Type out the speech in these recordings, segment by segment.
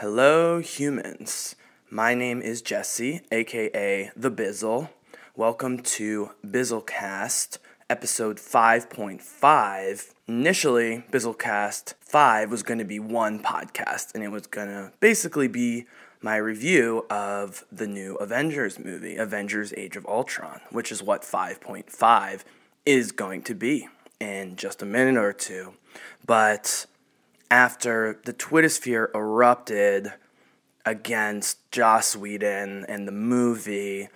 Hello, humans. My name is Jesse, aka The Bizzle. Welcome to Bizzlecast, episode 5.5. Initially, Bizzlecast 5 was going to be one podcast, and it was going to basically be my review of the new Avengers movie, Avengers Age of Ultron, which is what 5.5 is going to be in just a minute or two. But after the Twitter sphere erupted against Joss Whedon and the movie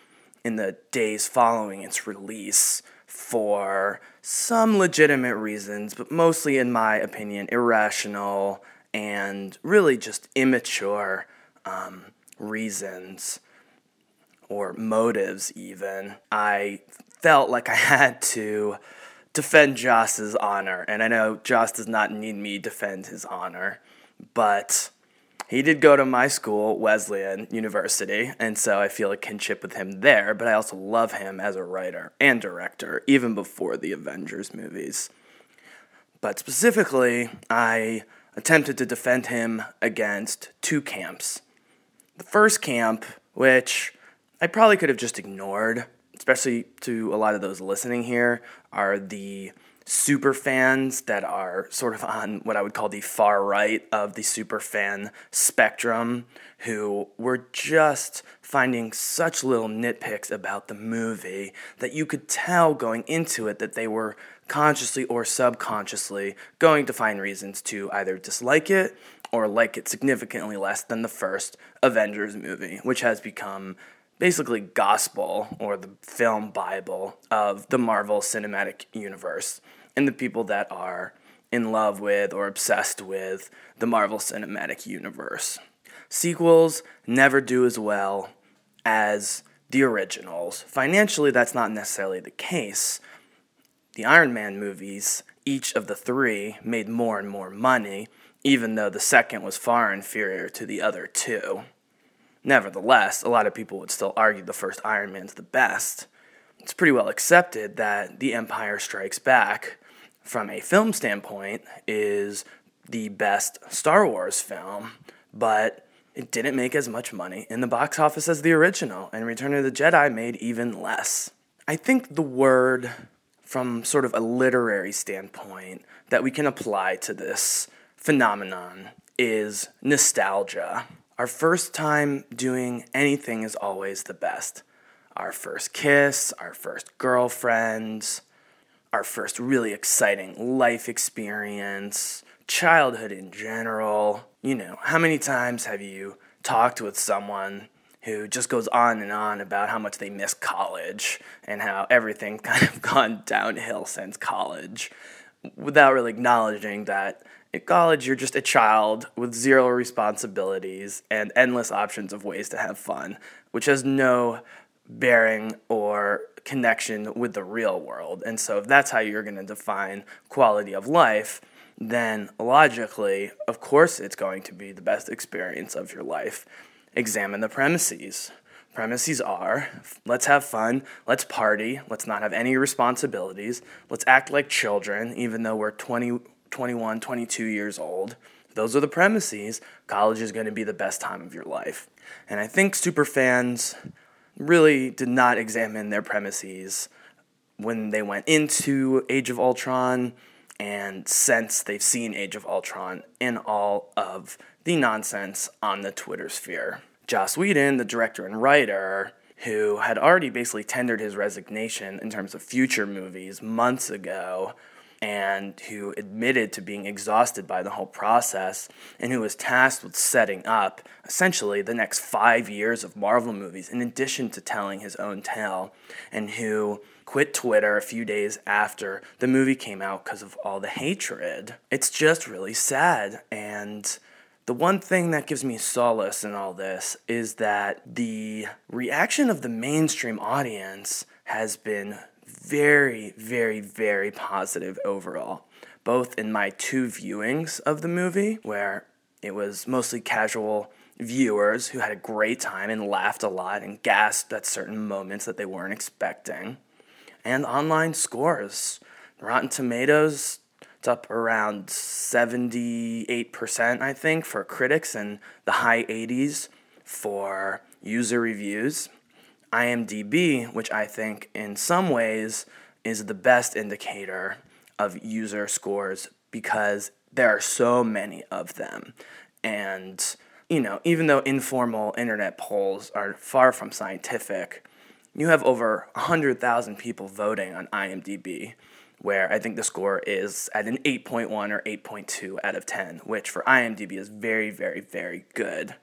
in the days following its release for some legitimate reasons, but mostly, in my opinion, irrational and really just immature um, reasons or motives, even. I felt like I had to defend Joss's honor. And I know Joss does not need me defend his honor, but he did go to my school, Wesleyan University, and so I feel a kinship with him there, but I also love him as a writer and director, even before the Avengers movies. But specifically, I attempted to defend him against two camps. The first camp, which I probably could have just ignored, especially to a lot of those listening here, are the super fans that are sort of on what I would call the far right of the super fan spectrum who were just finding such little nitpicks about the movie that you could tell going into it that they were consciously or subconsciously going to find reasons to either dislike it or like it significantly less than the first Avengers movie, which has become basically gospel or the film bible of the Marvel Cinematic Universe and the people that are in love with or obsessed with the Marvel Cinematic Universe. Sequels never do as well as the originals. Financially, that's not necessarily the case. The Iron Man movies, each of the three, made more and more money, even though the second was far inferior to the other two. Nevertheless, a lot of people would still argue the first Iron Man's the best. It's pretty well accepted that The Empire Strikes Back, from a film standpoint, is the best Star Wars film, but it didn't make as much money in the box office as the original, and Return of the Jedi made even less. I think the word, from sort of a literary standpoint, that we can apply to this phenomenon is nostalgia. Our first time doing anything is always the best. Our first kiss, our first girlfriend, our first really exciting life experience, childhood in general. You know, how many times have you talked with someone who just goes on and on about how much they miss college and how everything's kind of gone downhill since college without really acknowledging that at college, you're just a child with zero responsibilities and endless options of ways to have fun, which has no bearing or connection with the real world. And so, if that's how you're going to define quality of life, then logically, of course, it's going to be the best experience of your life. Examine the premises. Premises are let's have fun, let's party, let's not have any responsibilities, let's act like children, even though we're 20, 21, 22 years old. Those are the premises. College is going to be the best time of your life. And I think super fans really did not examine their premises when they went into Age of Ultron and since they've seen Age of Ultron in all of the nonsense on the Twitter sphere. Joss Whedon, the director and writer, who had already basically tendered his resignation in terms of future movies months ago, and who admitted to being exhausted by the whole process and who was tasked with setting up essentially the next five years of Marvel movies in addition to telling his own tale, and who quit Twitter a few days after the movie came out because of all the hatred. It's just really sad. And the one thing that gives me solace in all this is that the reaction of the mainstream audience has been very, very, very positive overall, both in my two viewings of the movie, where it was mostly casual viewers who had a great time and laughed a lot and gasped at certain moments that they weren't expecting, and online scores. Rotten Tomatoes It's up around 78%, I think, for critics and the high 80s for user reviews. IMDb, which I think in some ways is the best indicator of user scores because there are so many of them. And, you know, even though informal internet polls are far from scientific, you have over 100,000 people voting on IMDb, where I think the score is at an 8.1 or 8.2 out of 10, which for IMDb is very, very, very good.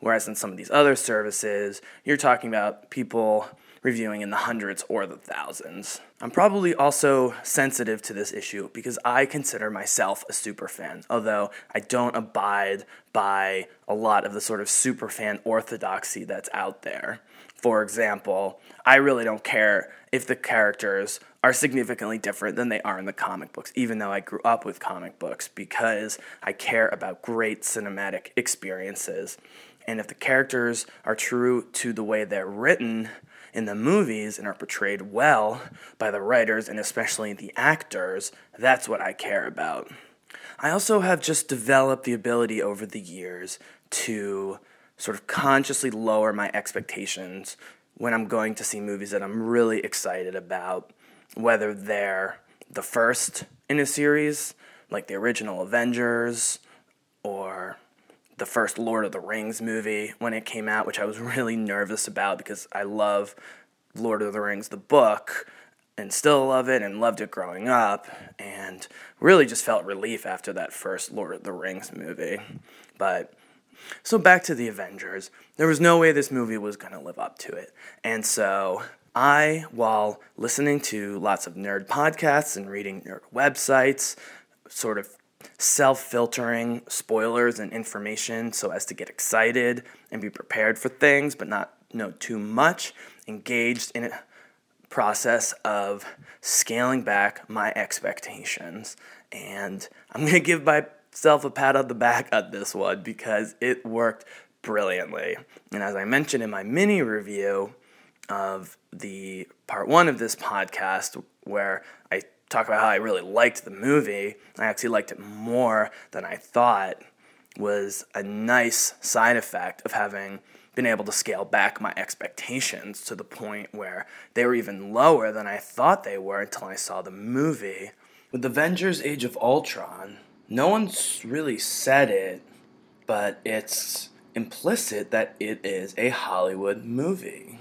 Whereas in some of these other services, you're talking about people reviewing in the hundreds or the thousands. I'm probably also sensitive to this issue because I consider myself a super fan, although I don't abide by a lot of the sort of super fan orthodoxy that's out there. For example, I really don't care if the characters are significantly different than they are in the comic books, even though I grew up with comic books, because I care about great cinematic experiences. And if the characters are true to the way they're written in the movies and are portrayed well by the writers and especially the actors, that's what I care about. I also have just developed the ability over the years to sort of consciously lower my expectations when I'm going to see movies that I'm really excited about, whether they're the first in a series, like the original Avengers, or the first Lord of the Rings movie when it came out, which I was really nervous about because I love Lord of the Rings, the book, and still love it and loved it growing up, and really just felt relief after that first Lord of the Rings movie. But so back to the Avengers. There was no way this movie was going to live up to it. And so I, while listening to lots of nerd podcasts and reading nerd websites, sort of self filtering spoilers and information so as to get excited and be prepared for things but not know too much, engaged in a process of scaling back my expectations. And I'm going to give myself a pat on the back on this one because it worked brilliantly. And as I mentioned in my mini review of the part one of this podcast, where I talk about how I really liked the movie. I actually liked it more than I thought was a nice side effect of having been able to scale back my expectations to the point where they were even lower than I thought they were until I saw the movie. With Avengers Age of Ultron, no one's really said it, but it's implicit that it is a Hollywood movie.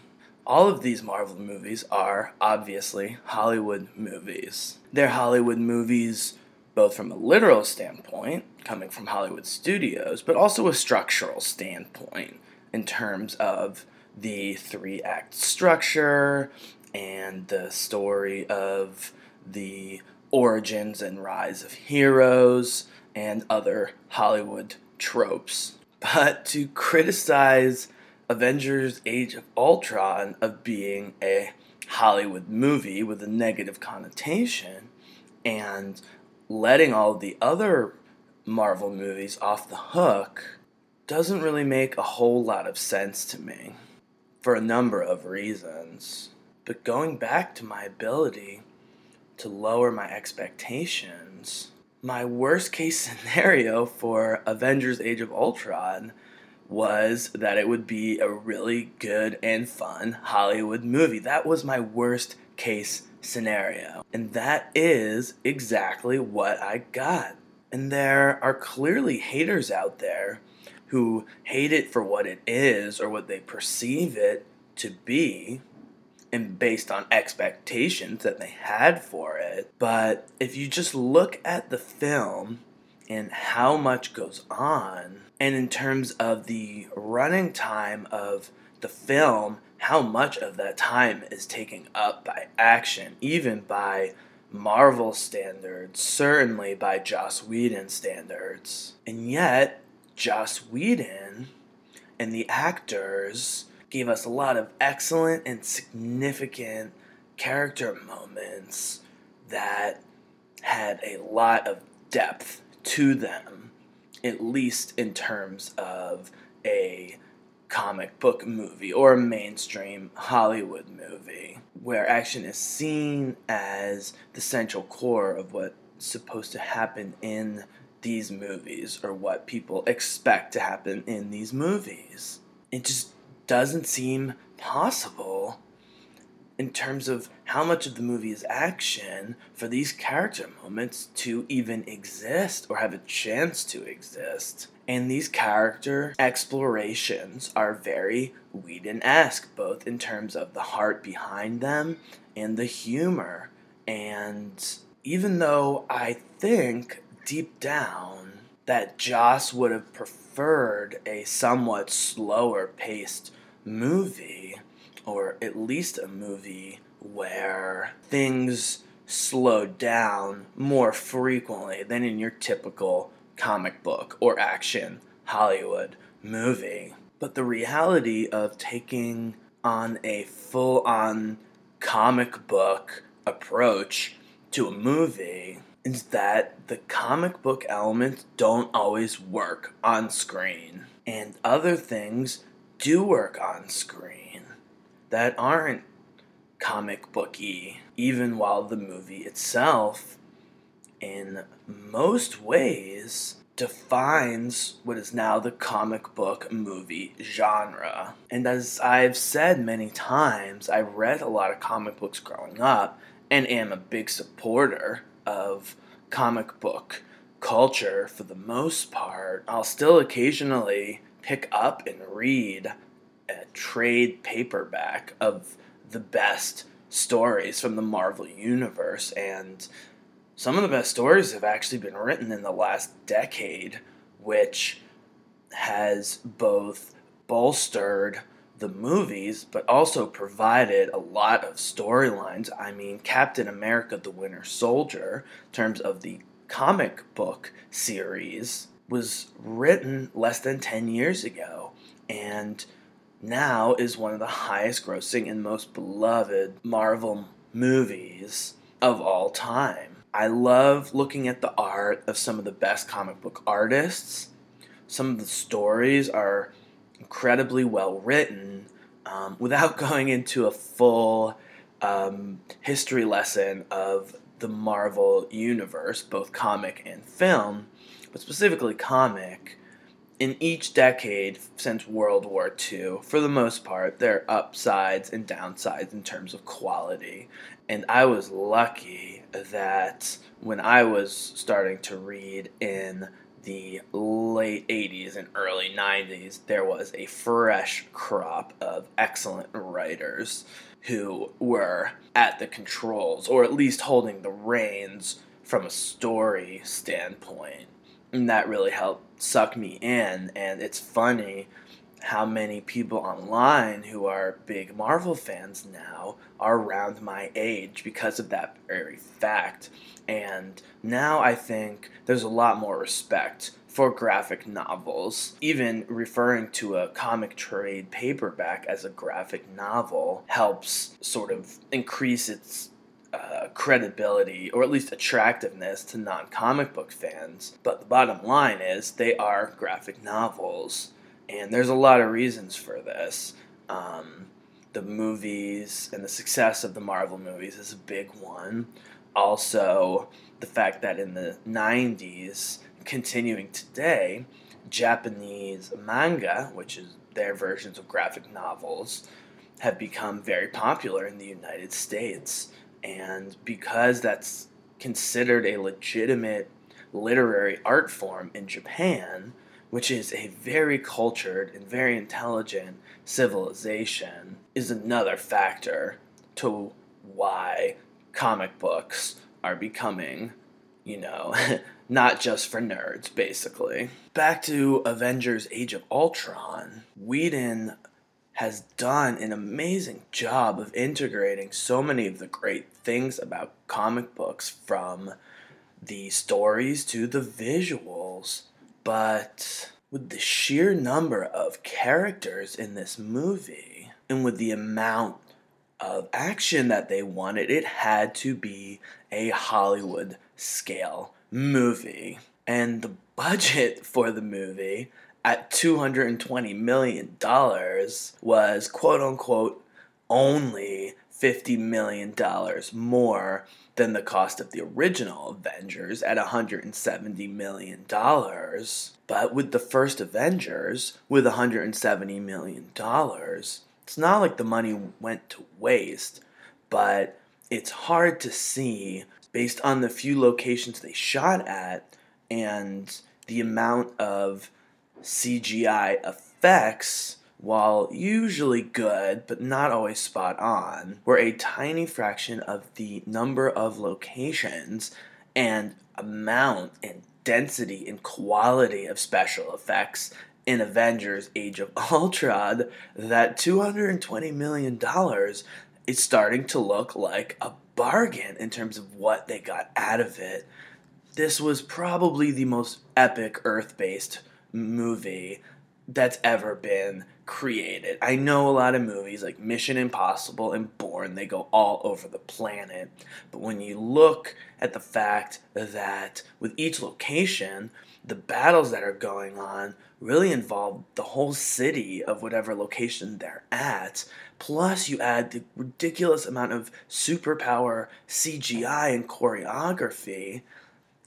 All of these Marvel movies are obviously Hollywood movies. They're Hollywood movies both from a literal standpoint, coming from Hollywood studios, but also a structural standpoint in terms of the three act structure and the story of the origins and rise of heroes and other Hollywood tropes. But to criticize Avengers Age of Ultron of being a Hollywood movie with a negative connotation and letting all the other Marvel movies off the hook doesn't really make a whole lot of sense to me for a number of reasons. But going back to my ability to lower my expectations, my worst case scenario for Avengers Age of Ultron was that it would be a really good and fun Hollywood movie. That was my worst case scenario. And that is exactly what I got. And there are clearly haters out there who hate it for what it is or what they perceive it to be and based on expectations that they had for it. But if you just look at the film and how much goes on, and in terms of the running time of the film, how much of that time is taken up by action, even by Marvel standards, certainly by Joss Whedon standards. And yet, Joss Whedon and the actors gave us a lot of excellent and significant character moments that had a lot of depth to them at least in terms of a comic book movie or a mainstream Hollywood movie, where action is seen as the central core of what's supposed to happen in these movies or what people expect to happen in these movies. It just doesn't seem possible in terms of how much of the movie is action for these character moments to even exist or have a chance to exist. And these character explorations are very Whedon esque, both in terms of the heart behind them and the humor. And even though I think deep down that Joss would have preferred a somewhat slower paced movie, or at least a movie where things slow down more frequently than in your typical comic book or action Hollywood movie. But the reality of taking on a full on comic book approach to a movie is that the comic book elements don't always work on screen, and other things do work on screen that aren't comic booky, even while the movie itself, in most ways, defines what is now the comic book movie genre. And as I've said many times, I read a lot of comic books growing up and am a big supporter of comic book culture for the most part. I'll still occasionally pick up and read a trade paperback of the best stories from the Marvel Universe and some of the best stories have actually been written in the last decade, which has both bolstered the movies, but also provided a lot of storylines. I mean, Captain America the Winter Soldier, in terms of the comic book series, was written less than 10 years ago and now is one of the highest grossing and most beloved Marvel movies of all time. I love looking at the art of some of the best comic book artists. Some of the stories are incredibly well written um, without going into a full um, history lesson of the Marvel universe, both comic and film, but specifically comic. In each decade since World War II, for the most part, there are upsides and downsides in terms of quality. And I was lucky that when I was starting to read in the late 80s and early 90s, there was a fresh crop of excellent writers who were at the controls, or at least holding the reins from a story standpoint. And that really helped suck me in. And it's funny how many people online who are big Marvel fans now are around my age because of that very fact. And now I think there's a lot more respect for graphic novels. Even referring to a comic trade paperback as a graphic novel helps sort of increase its uh, credibility or at least attractiveness to non comic book fans. But the bottom line is they are graphic novels. And there's a lot of reasons for this. Um, the movies and the success of the Marvel movies is a big one. Also, the fact that in the 90s, continuing today, Japanese manga, which is their versions of graphic novels, have become very popular in the United States. And because that's considered a legitimate literary art form in Japan, which is a very cultured and very intelligent civilization, is another factor to why comic books are becoming, you know, not just for nerds, basically. Back to Avengers Age of Ultron, Whedon has done an amazing job of integrating so many of the great things about comic books from the stories to the visuals but with the sheer number of characters in this movie and with the amount of action that they wanted, it had to be a Hollywood scale movie. And the budget for the movie at $220 million was quote unquote only $50 million more than the cost of the original Avengers at $170 million. But with the first Avengers, with $170 million, it's not like the money went to waste, but it's hard to see based on the few locations they shot at and the amount of CGI effects while usually good but not always spot on, were a tiny fraction of the number of locations and amount and density and quality of special effects in Avengers Age of Ultron that $220 million is starting to look like a bargain in terms of what they got out of it. This was probably the most epic Earth based movie that's ever been created. I know a lot of movies like Mission Impossible and Bourne, they go all over the planet. But when you look at the fact that with each location, the battles that are going on really involve the whole city of whatever location they're at. Plus, you add the ridiculous amount of superpower CGI and choreography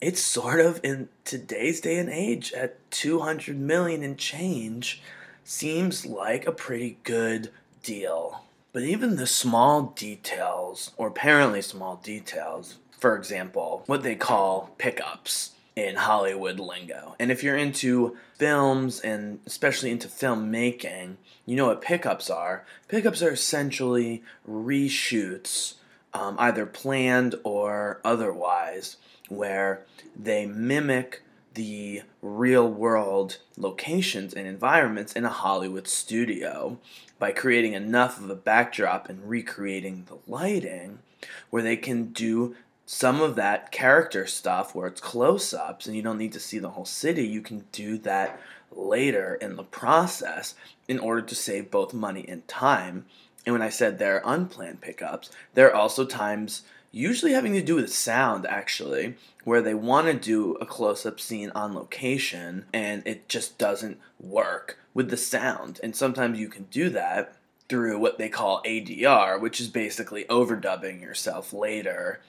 it's sort of in today's day and age at 200 million and change seems like a pretty good deal. But even the small details, or apparently small details, for example, what they call pickups in Hollywood lingo. And if you're into films and especially into filmmaking, you know what pickups are. Pickups are essentially reshoots, um, either planned or otherwise, where they mimic the real world locations and environments in a Hollywood studio by creating enough of a backdrop and recreating the lighting where they can do some of that character stuff where it's close ups and you don't need to see the whole city. You can do that later in the process in order to save both money and time. And when I said they're unplanned pickups, there are also times usually having to do with sound actually, where they want to do a close up scene on location and it just doesn't work with the sound. And sometimes you can do that through what they call ADR, which is basically overdubbing yourself later.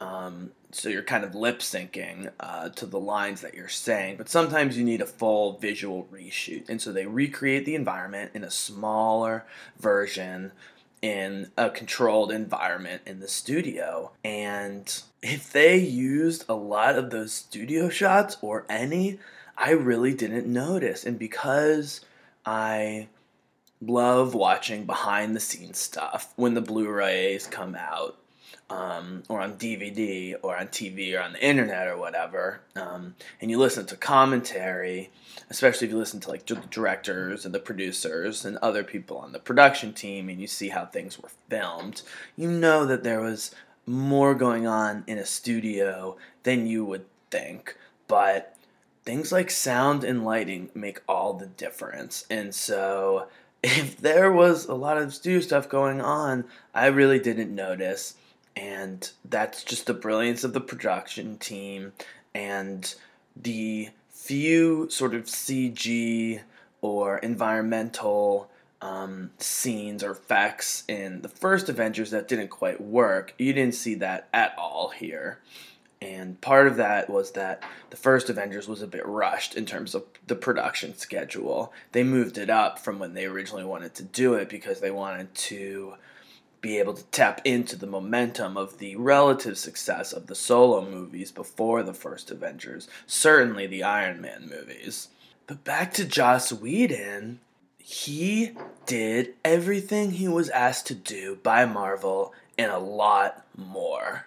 Um, so you're kind of lip syncing uh, to the lines that you're saying, but sometimes you need a full visual reshoot. And so they recreate the environment in a smaller version in a controlled environment in the studio. And if they used a lot of those studio shots or any, I really didn't notice. And because I love watching behind the scenes stuff when the Blu rays come out, um, or on DVD or on TV or on the internet or whatever, um, and you listen to commentary, especially if you listen to like the directors and the producers and other people on the production team, and you see how things were filmed, you know that there was more going on in a studio than you would think. But things like sound and lighting make all the difference, and so. If there was a lot of studio stuff going on, I really didn't notice and that's just the brilliance of the production team and the few sort of CG or environmental um, scenes or effects in the first Avengers that didn't quite work. You didn't see that at all here. And part of that was that the first Avengers was a bit rushed in terms of the production schedule. They moved it up from when they originally wanted to do it because they wanted to be able to tap into the momentum of the relative success of the solo movies before the first Avengers, certainly the Iron Man movies. But back to Joss Whedon, he did everything he was asked to do by Marvel and a lot more.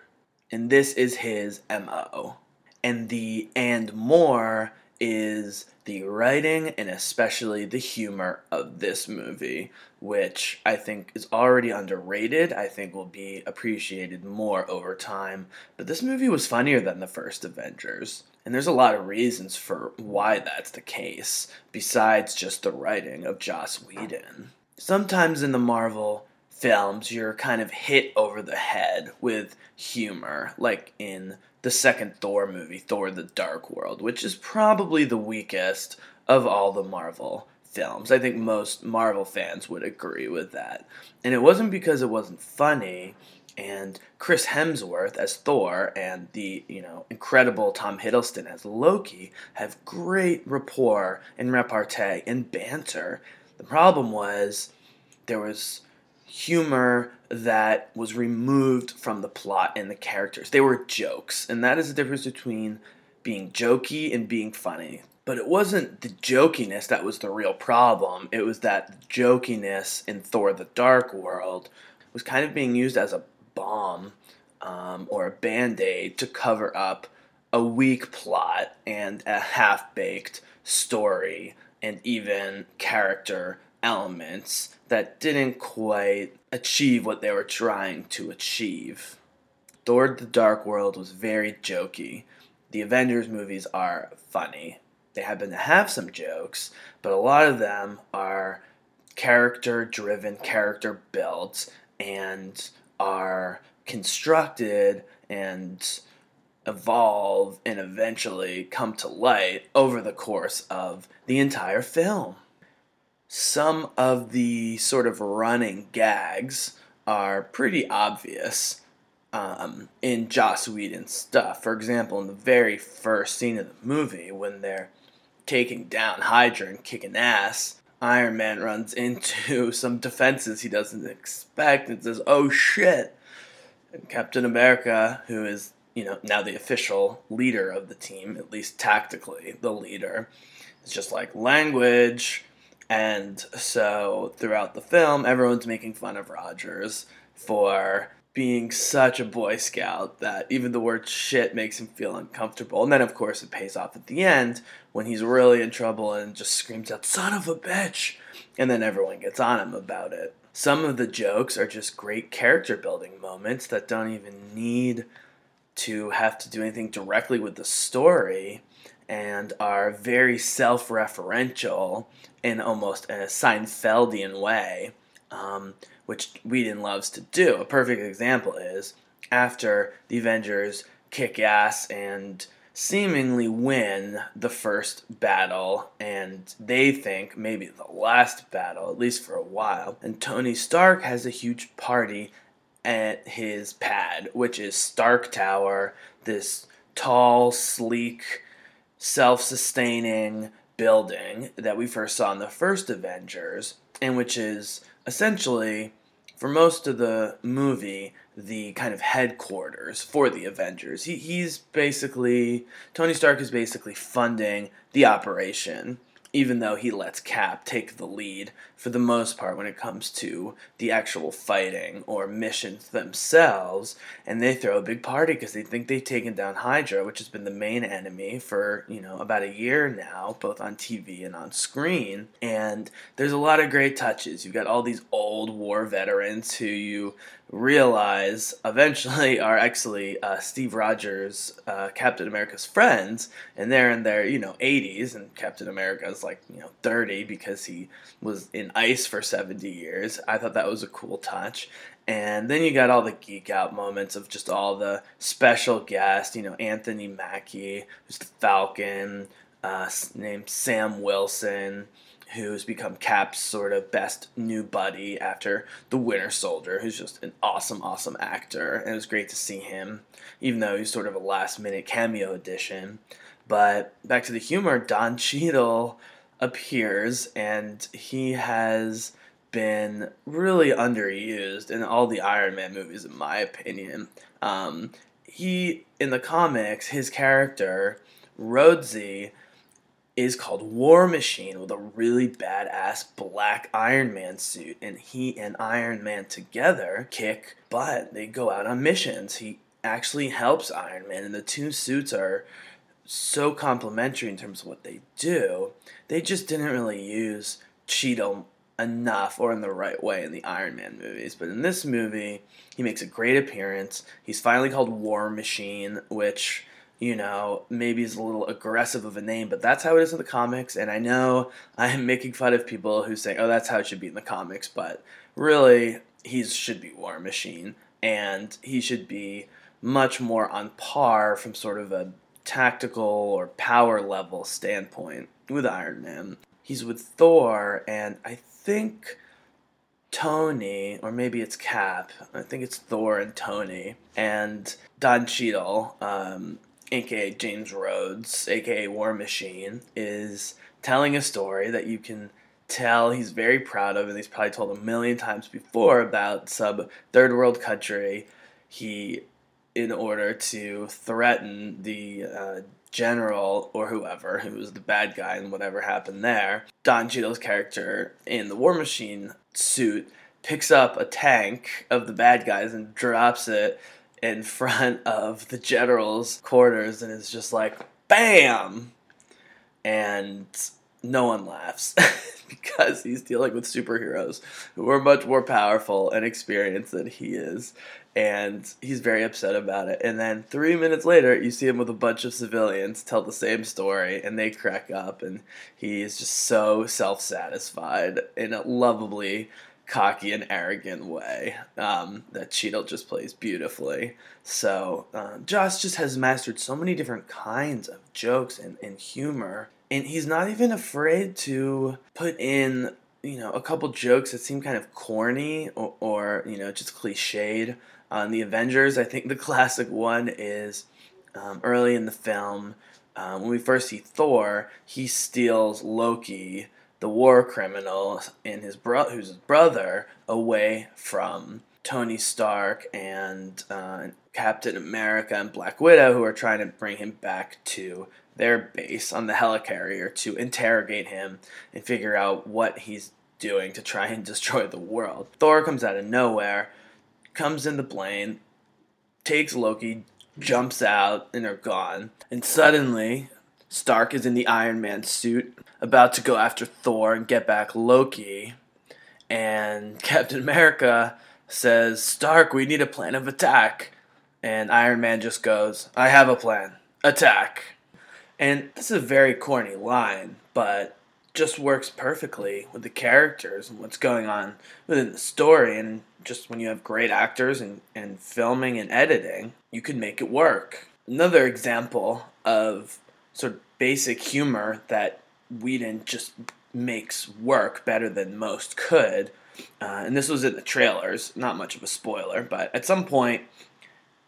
And this is his MO. And the and more is the writing and especially the humor of this movie, which I think is already underrated. I think will be appreciated more over time. But this movie was funnier than the first Avengers. And there's a lot of reasons for why that's the case, besides just the writing of Joss Whedon. Sometimes in the Marvel films, you're kind of hit over the head with humor, like in the second Thor movie, Thor the Dark World, which is probably the weakest of all the Marvel films. I think most Marvel fans would agree with that. And it wasn't because it wasn't funny. And Chris Hemsworth as Thor and the you know incredible Tom Hiddleston as Loki have great rapport and repartee and banter. The problem was there was humor that was removed from the plot and the characters. They were jokes, and that is the difference between being jokey and being funny. But it wasn't the jokiness that was the real problem. It was that jokiness in Thor the Dark World was kind of being used as a balm um, or a band aid to cover up a weak plot and a half baked story and even character elements that didn't quite achieve what they were trying to achieve. Thor the Dark World was very jokey. The Avengers movies are funny. They happen to have some jokes, but a lot of them are character driven, character built, and are constructed and evolve and eventually come to light over the course of the entire film some of the sort of running gags are pretty obvious um, in Joss Whedon's stuff. For example, in the very first scene of the movie, when they're taking down Hydra and kicking ass, Iron Man runs into some defenses he doesn't expect and says, "Oh shit!" And Captain America, who is you know now the official leader of the team, at least tactically the leader, is just like language and so throughout the film, everyone's making fun of Rogers for being such a Boy Scout that even the word shit makes him feel uncomfortable. And then, of course, it pays off at the end when he's really in trouble and just screams out, son of a bitch! And then everyone gets on him about it. Some of the jokes are just great character building moments that don't even need to have to do anything directly with the story and are very self referential in almost a Seinfeldian way, um, which Whedon loves to do. A perfect example is after the Avengers kick ass and seemingly win the first battle, and they think maybe the last battle, at least for a while. And Tony Stark has a huge party at his pad, which is Stark Tower, this tall, sleek, self sustaining building that we first saw in the first Avengers, and which is essentially, for most of the movie, the kind of headquarters for the Avengers. He, he's basically, Tony Stark is basically funding the operation even though he lets Cap take the lead for the most part when it comes to the actual fighting or missions themselves. And they throw a big party because they think they've taken down Hydra, which has been the main enemy for, you know, about a year now, both on TV and on screen. And there's a lot of great touches. You've got all these old war veterans who you realize eventually are actually uh, Steve Rogers, uh, Captain America's friends, and they're in their you know 80s, and Captain America is like you know 30 because he was in ice for 70 years. I thought that was a cool touch. And then you got all the geek out moments of just all the special guests, you know, Anthony Mackie, who's the Falcon, uh, named Sam Wilson, who's become Cap's sort of best new buddy after the Winter Soldier, who's just an awesome, awesome actor. And it was great to see him, even though he's sort of a last minute cameo addition. But back to the humor, Don Cheadle appears, and he has been really underused in all the Iron Man movies, in my opinion. Um, he, in the comics, his character, Rhodesy, is called War Machine with a really badass black Iron Man suit. And he and Iron Man together kick butt. They go out on missions. He actually helps Iron Man, and the two suits are so complementary in terms of what they do. They just didn't really use Cheadle enough or in the right way in the Iron Man movies. But in this movie, he makes a great appearance. He's finally called War Machine, which you know, maybe is a little aggressive of a name, but that's how it is in the comics. And I know I'm making fun of people who say, oh, that's how it should be in the comics, but really, he should be War Machine, and he should be much more on par from sort of a tactical or power level standpoint with Iron Man. he's with Thor, and I think Tony, or maybe it's Cap. I think it's Thor and Tony, and Don Cheadle, um, aka James Rhodes, aka War Machine, is telling a story that you can tell he's very proud of, and he's probably told a million times before about some third world country. He, in order to threaten the uh, general or whoever who was the bad guy and whatever happened there, Don Cheadle's character in the War Machine suit picks up a tank of the bad guys and drops it in front of the general's quarters and is just like, BAM! And no one laughs because he's dealing with superheroes who are much more powerful and experienced than he is. And he's very upset about it. And then three minutes later, you see him with a bunch of civilians tell the same story, and they crack up. And he is just so self satisfied in a lovably cocky and arrogant way um, that Cheadle just plays beautifully. So um, Joss just has mastered so many different kinds of jokes and, and humor, and he's not even afraid to put in you know a couple jokes that seem kind of corny or, or you know just cliched. On the Avengers, I think the classic one is um, early in the film. Um, when we first see Thor, he steals Loki the war criminal and his bro- who's his brother away from Tony Stark and uh, Captain America and Black Widow, who are trying to bring him back to their base on the helicarrier to interrogate him and figure out what he's doing to try and destroy the world. Thor comes out of nowhere, comes in the plane, takes Loki, jumps out, and they're gone. And suddenly, Stark is in the Iron Man suit, about to go after Thor and get back Loki. And Captain America says, Stark, we need a plan of attack. And Iron Man just goes, I have a plan. Attack. And this is a very corny line, but just works perfectly with the characters and what's going on within the story. And just when you have great actors and, and filming and editing, you can make it work. Another example of sort of basic humor that Whedon just makes work better than most could. Uh, and this was in the trailers, not much of a spoiler, but at some point,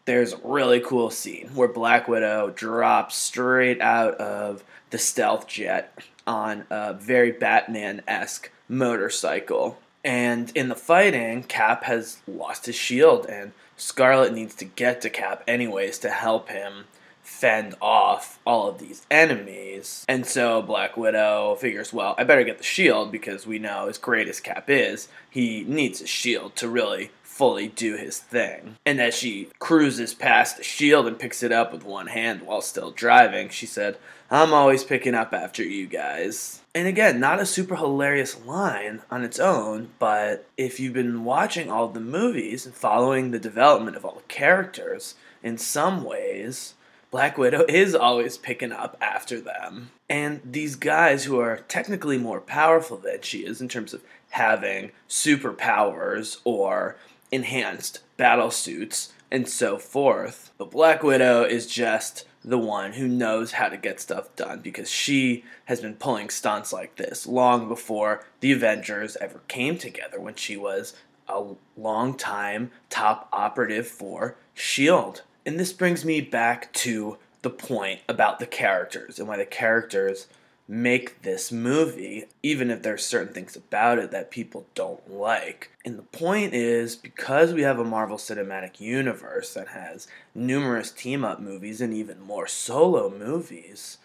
there's a really cool scene where Black Widow drops straight out of the stealth jet on a very Batman esque motorcycle. And in the fighting, Cap has lost his shield, and Scarlett needs to get to Cap anyways to help him fend off all of these enemies. And so Black Widow figures, well, I better get the shield because we know as great as Cap is, he needs a shield to really fully do his thing. And as she cruises past the shield and picks it up with one hand while still driving, she said, I'm always picking up after you guys. And again, not a super hilarious line on its own, but if you've been watching all the movies and following the development of all the characters, in some ways, Black Widow is always picking up after them. And these guys who are technically more powerful than she is in terms of having superpowers or enhanced battle suits and so forth. But Black Widow is just the one who knows how to get stuff done because she has been pulling stunts like this long before the Avengers ever came together when she was a long time top operative for S.H.I.E.L.D. And this brings me back to the point about the characters and why the characters make this movie, even if there's certain things about it that people don't like. And the point is because we have a Marvel Cinematic Universe that has numerous team up movies and even more solo movies,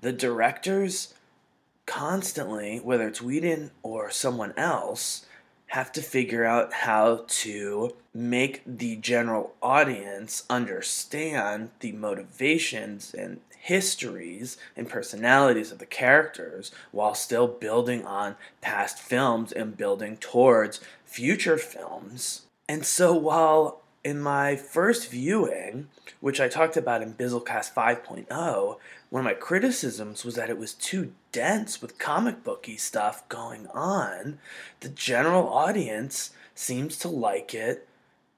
the directors constantly, whether it's Whedon or someone else, have to figure out how to make the general audience understand the motivations and histories and personalities of the characters while still building on past films and building towards future films. And so while in my first viewing, which I talked about in Bizzlecast 5.0, one of my criticisms was that it was too dense with comic booky stuff going on. The general audience seems to like it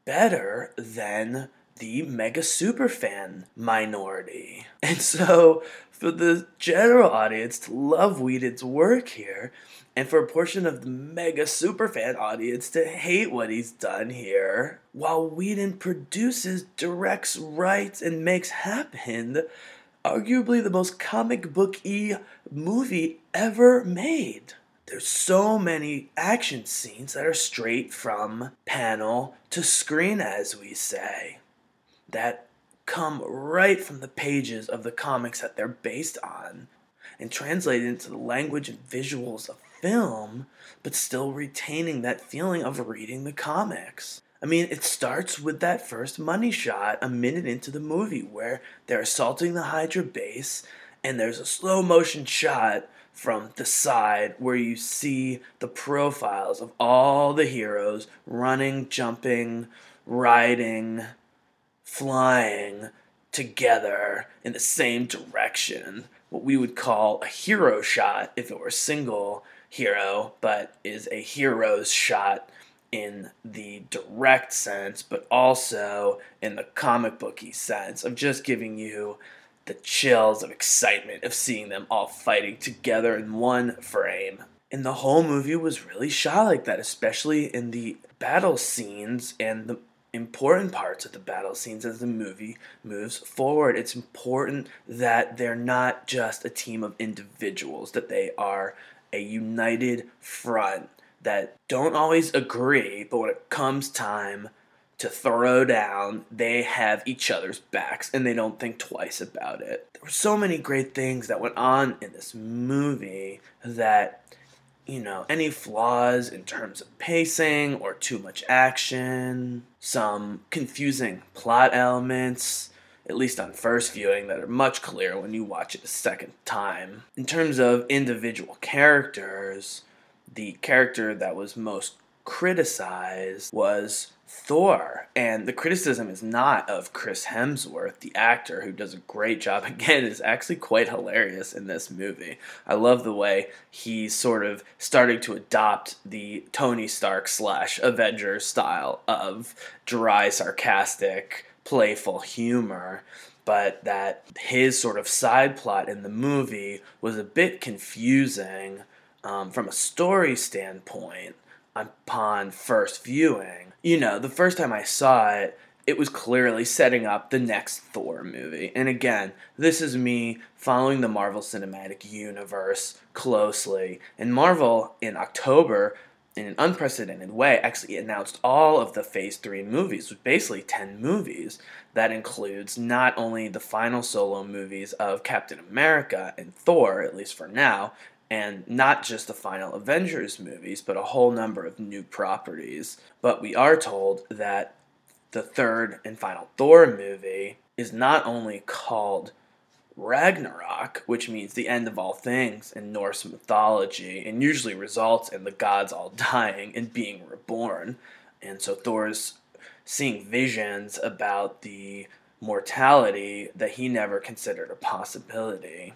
better than the mega superfan minority. And so, for the general audience to love Whedon's work here, and for a portion of the mega superfan audience to hate what he's done here, while Whedon produces, directs, writes, and makes happen arguably the most comic book y movie ever made. There's so many action scenes that are straight from panel to screen, as we say, that come right from the pages of the comics that they're based on and translated into the language and visuals of film, but still retaining that feeling of reading the comics. I mean, it starts with that first money shot a minute into the movie where they're assaulting the Hydra base, and there's a slow motion shot from the side where you see the profiles of all the heroes running, jumping, riding, flying together in the same direction. What we would call a hero shot if it were single hero, but is a hero's shot in the direct sense, but also in the comic booky sense of just giving you the chills of excitement of seeing them all fighting together in one frame. And the whole movie was really shot like that, especially in the battle scenes and the important parts of the battle scenes as the movie moves forward. It's important that they're not just a team of individuals, that they are a united front that don't always agree, but when it comes time to throw down, they have each other's backs and they don't think twice about it. There were so many great things that went on in this movie that you know, any flaws in terms of pacing or too much action, some confusing plot elements, at least on first viewing, that are much clearer when you watch it a second time. In terms of individual characters, the character that was most criticized was Thor. And the criticism is not of Chris Hemsworth, the actor who does a great job. Again, is actually quite hilarious in this movie. I love the way he's sort of starting to adopt the Tony Stark slash Avenger style of dry, sarcastic, playful humor but that his sort of side plot in the movie was a bit confusing um, from a story standpoint upon first viewing. You know, the first time I saw it, it was clearly setting up the next Thor movie. And again, this is me following the Marvel Cinematic Universe closely. And Marvel, in October, in an unprecedented way, actually announced all of the Phase 3 movies, with basically 10 movies. That includes not only the final solo movies of Captain America and Thor, at least for now, and not just the final Avengers movies, but a whole number of new properties. But we are told that the third and final Thor movie is not only called Ragnarok, which means the end of all things in Norse mythology, and usually results in the gods all dying and being reborn. And so Thor's seeing visions about the mortality that he never considered a possibility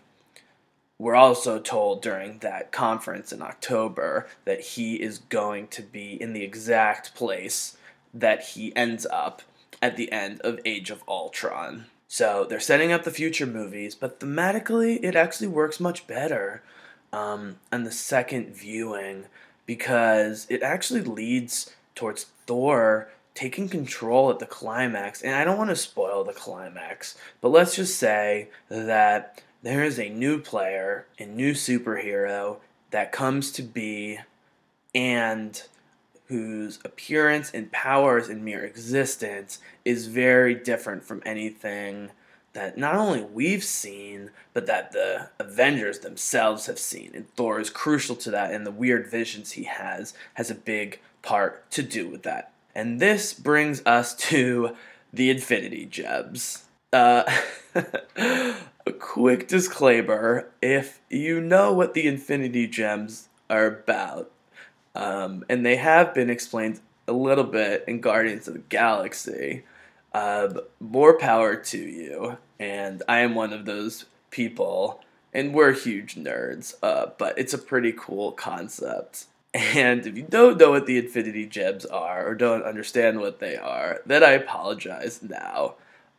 we're also told during that conference in October that he is going to be in the exact place that he ends up at the end of Age of Ultron. So they're setting up the future movies, but thematically, it actually works much better um, on the second viewing because it actually leads towards Thor taking control at the climax. And I don't want to spoil the climax, but let's just say that there is a new player, a new superhero that comes to be and whose appearance and powers and mere existence is very different from anything that not only we've seen, but that the Avengers themselves have seen. And Thor is crucial to that, and the weird visions he has has a big part to do with that. And this brings us to the Infinity Gems. Uh, a quick disclaimer if you know what the Infinity Gems are about, um, and they have been explained a little bit in Guardians of the Galaxy, uh, more power to you. And I am one of those people, and we're huge nerds, uh, but it's a pretty cool concept. And if you don't know what the Infinity Gems are or don't understand what they are, then I apologize now.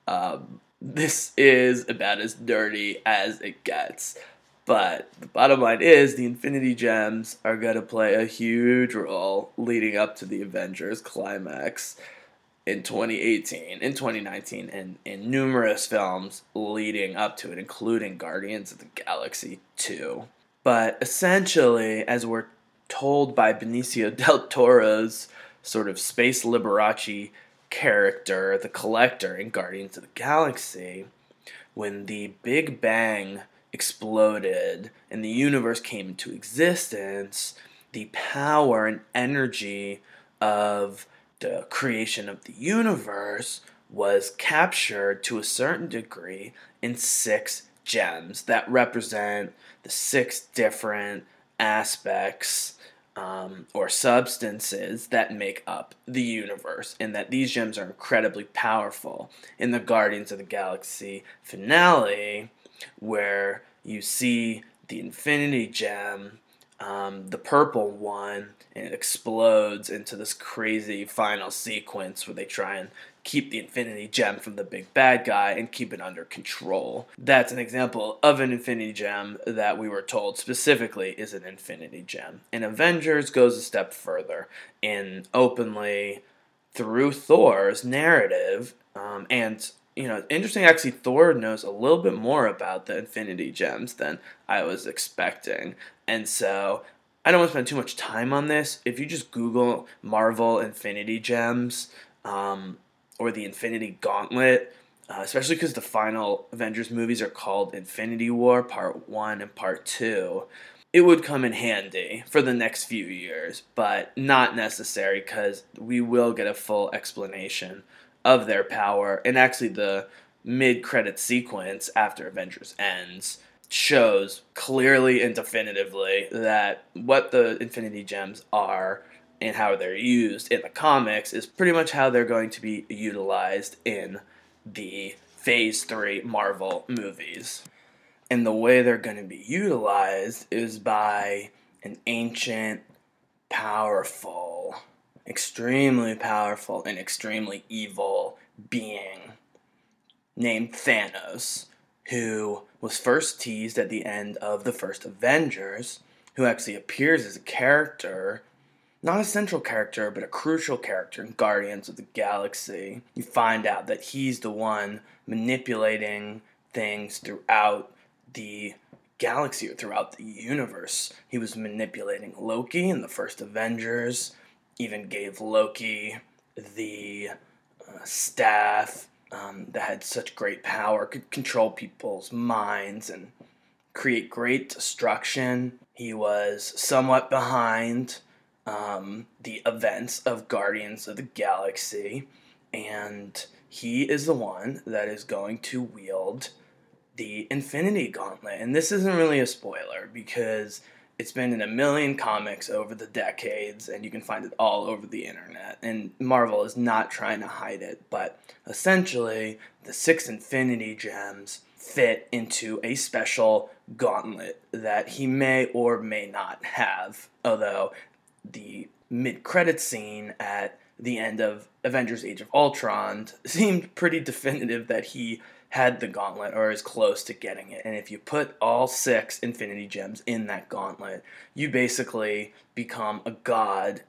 Um, this is about as dirty as it gets. But the bottom line is the Infinity Gems are going to play a huge role leading up to the Avengers climax in 2018, in 2019, and in numerous films leading up to it, including Guardians of the Galaxy 2. But essentially, as we're told by Benicio del Toro's sort of space Liberace character, the Collector in Guardians of the Galaxy, when the Big Bang exploded and the universe came into existence, the power and energy of the creation of the universe was captured to a certain degree in six gems that represent the six different aspects um, or substances that make up the universe, and that these gems are incredibly powerful. In the Guardians of the Galaxy finale, where you see the Infinity Gem, um, the purple one, and it explodes into this crazy final sequence where they try and keep the Infinity Gem from the big bad guy and keep it under control. That's an example of an Infinity Gem that we were told specifically is an Infinity Gem. And Avengers goes a step further in openly, through Thor's narrative, um, and you know, interesting. Actually, Thor knows a little bit more about the Infinity Gems than I was expecting, and so I don't want to spend too much time on this. If you just Google Marvel Infinity Gems um, or the Infinity Gauntlet, uh, especially because the final Avengers movies are called Infinity War Part One and Part Two, it would come in handy for the next few years, but not necessary because we will get a full explanation of their power. And actually, the mid credit sequence after Avengers ends shows clearly and definitively that what the Infinity Gems are and how they're used in the comics is pretty much how they're going to be utilized in the Phase 3 Marvel movies. And the way they're going to be utilized is by an ancient, powerful, extremely powerful and extremely evil being named Thanos, who was first teased at the end of the first Avengers, who actually appears as a character, not a central character, but a crucial character in Guardians of the Galaxy. You find out that he's the one manipulating things throughout the galaxy or throughout the universe. He was manipulating Loki in the first Avengers even gave Loki the uh, staff um, that had such great power, could control people's minds and create great destruction. He was somewhat behind um, the events of Guardians of the Galaxy, and he is the one that is going to wield the Infinity Gauntlet. And this isn't really a spoiler because it's been in a million comics over the decades, and you can find it all over the internet. And Marvel is not trying to hide it, but essentially, the six Infinity Gems fit into a special gauntlet that he may or may not have. Although, the mid credit scene at the end of Avengers Age of Ultron seemed pretty definitive that he had the gauntlet or is close to getting it. And if you put all six Infinity Gems in that gauntlet, you basically become a god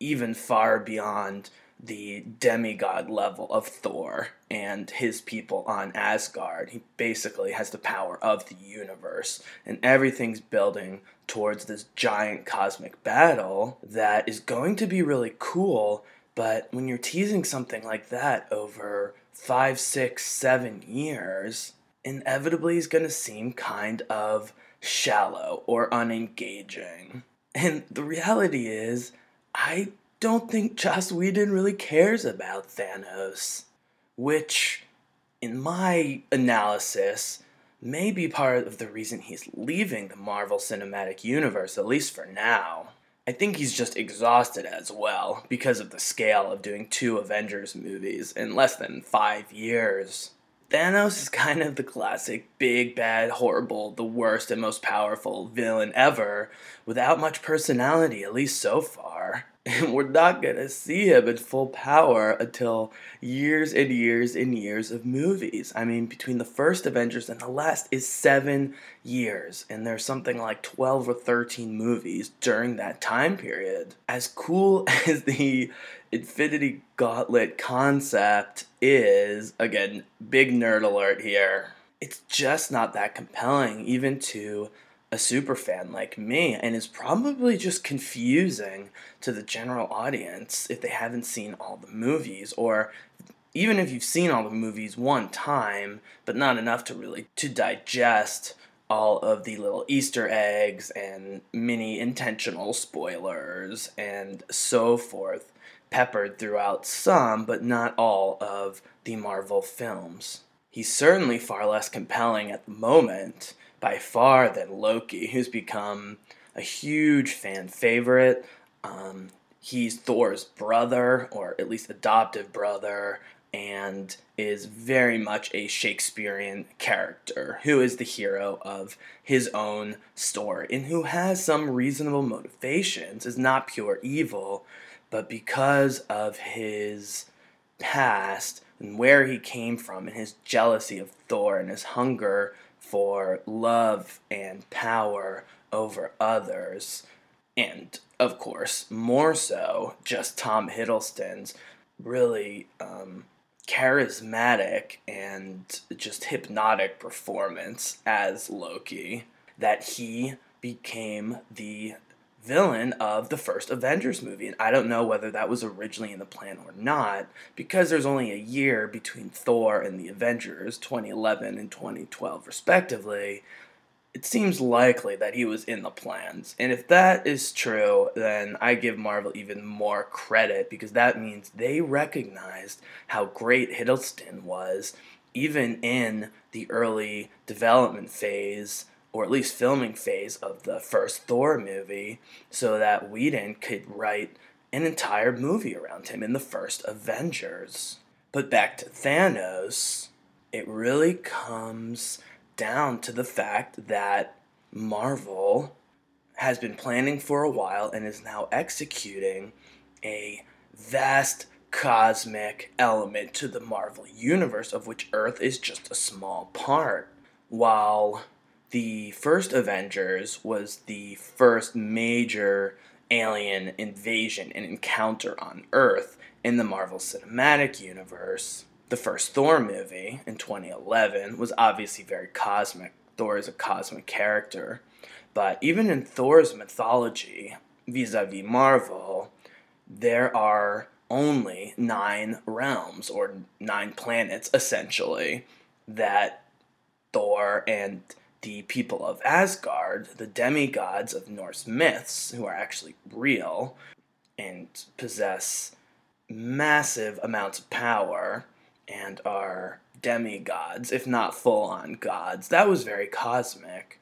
even far beyond the demigod level of Thor and his people on Asgard. He basically has the power of the universe, and everything's building towards this giant cosmic battle that is going to be really cool. But when you're teasing something like that over five, six, seven years, inevitably is going to seem kind of shallow or unengaging. And the reality is, I don't think Joss Whedon really cares about Thanos, which, in my analysis, may be part of the reason he's leaving the Marvel Cinematic Universe, at least for now. I think he's just exhausted as well because of the scale of doing two Avengers movies in less than five years. Thanos is kind of the classic big, bad, horrible, the worst and most powerful villain ever, without much personality, at least so far. And we're not going to see him in full power until years and years and years of movies. I mean, between the first Avengers and the last is seven years. And there's something like 12 or 13 movies during that time period. As cool as the Infinity Gauntlet concept is, again, big nerd alert here, it's just not that compelling, even to a super fan like me and is probably just confusing to the general audience if they haven't seen all the movies or even if you've seen all the movies one time but not enough to really to digest all of the little easter eggs and mini intentional spoilers and so forth peppered throughout some but not all of the Marvel films. He's certainly far less compelling at the moment by far than Loki, who's become a huge fan favorite. Um, he's Thor's brother, or at least adoptive brother, and is very much a Shakespearean character who is the hero of his own story and who has some reasonable motivations, is not pure evil, but because of his past and where he came from and his jealousy of Thor and his hunger for love and power over others. And of course, more so, just Tom Hiddleston's really um, charismatic and just hypnotic performance as Loki that he became the villain of the first Avengers movie. And I don't know whether that was originally in the plan or not, because there's only a year between Thor and the Avengers, 2011 and 2012, respectively. It seems likely that he was in the plans. And if that is true, then I give Marvel even more credit because that means they recognized how great Hiddleston was, even in the early development phase or at least filming phase of the first Thor movie, so that Whedon could write an entire movie around him in the first Avengers. But back to Thanos, it really comes down to the fact that Marvel has been planning for a while and is now executing a vast cosmic element to the Marvel universe, of which Earth is just a small part. While the first Avengers was the first major alien invasion and encounter on Earth in the Marvel Cinematic Universe. The first Thor movie in 2011 was obviously very cosmic. Thor is a cosmic character. But even in Thor's mythology, vis a vis Marvel, there are only nine realms or nine planets essentially that Thor and the people of Asgard, the demigods of Norse myths, who are actually real and possess massive amounts of power and are demigods, if not full on gods. That was very cosmic,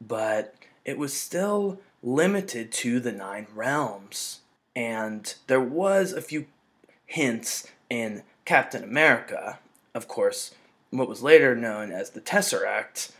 but it was still limited to the nine realms. And there was a few hints in Captain America, of course, what was later known as the Tesseract,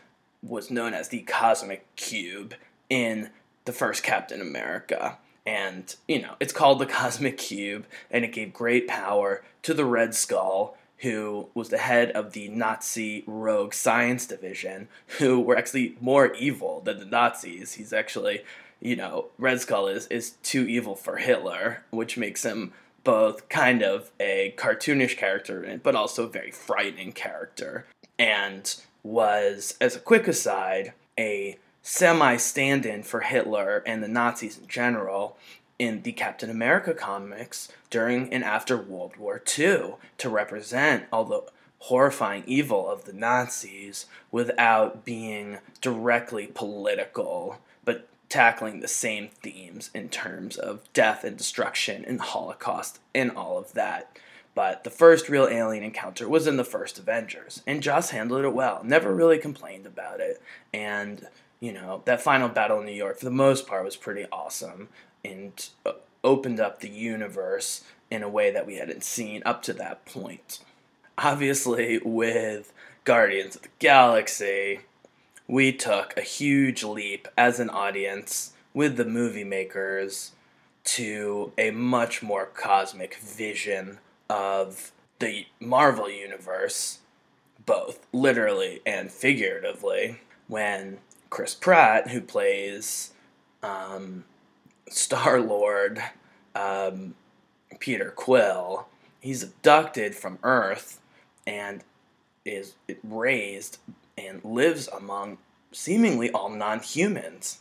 was known as the Cosmic Cube in the first Captain America. And, you know, it's called the Cosmic Cube, and it gave great power to the Red Skull, who was the head of the Nazi rogue science division, who were actually more evil than the Nazis. He's actually, you know, Red Skull is, is too evil for Hitler, which makes him both kind of a cartoonish character, but also a very frightening character. And was, as a quick aside, a semi stand in for Hitler and the Nazis in general in the Captain America comics during and after World War II to represent all the horrifying evil of the Nazis without being directly political, but tackling the same themes in terms of death and destruction and Holocaust and all of that. But the first real alien encounter was in the first Avengers, and Joss handled it well. Never really complained about it. And, you know, that final battle in New York, for the most part, was pretty awesome and uh, opened up the universe in a way that we hadn't seen up to that point. Obviously, with Guardians of the Galaxy, we took a huge leap as an audience with the movie makers to a much more cosmic vision of the Marvel Universe, both literally and figuratively, when Chris Pratt, who plays um, Star Lord um, Peter Quill, he's abducted from Earth and is raised and lives among seemingly all non humans.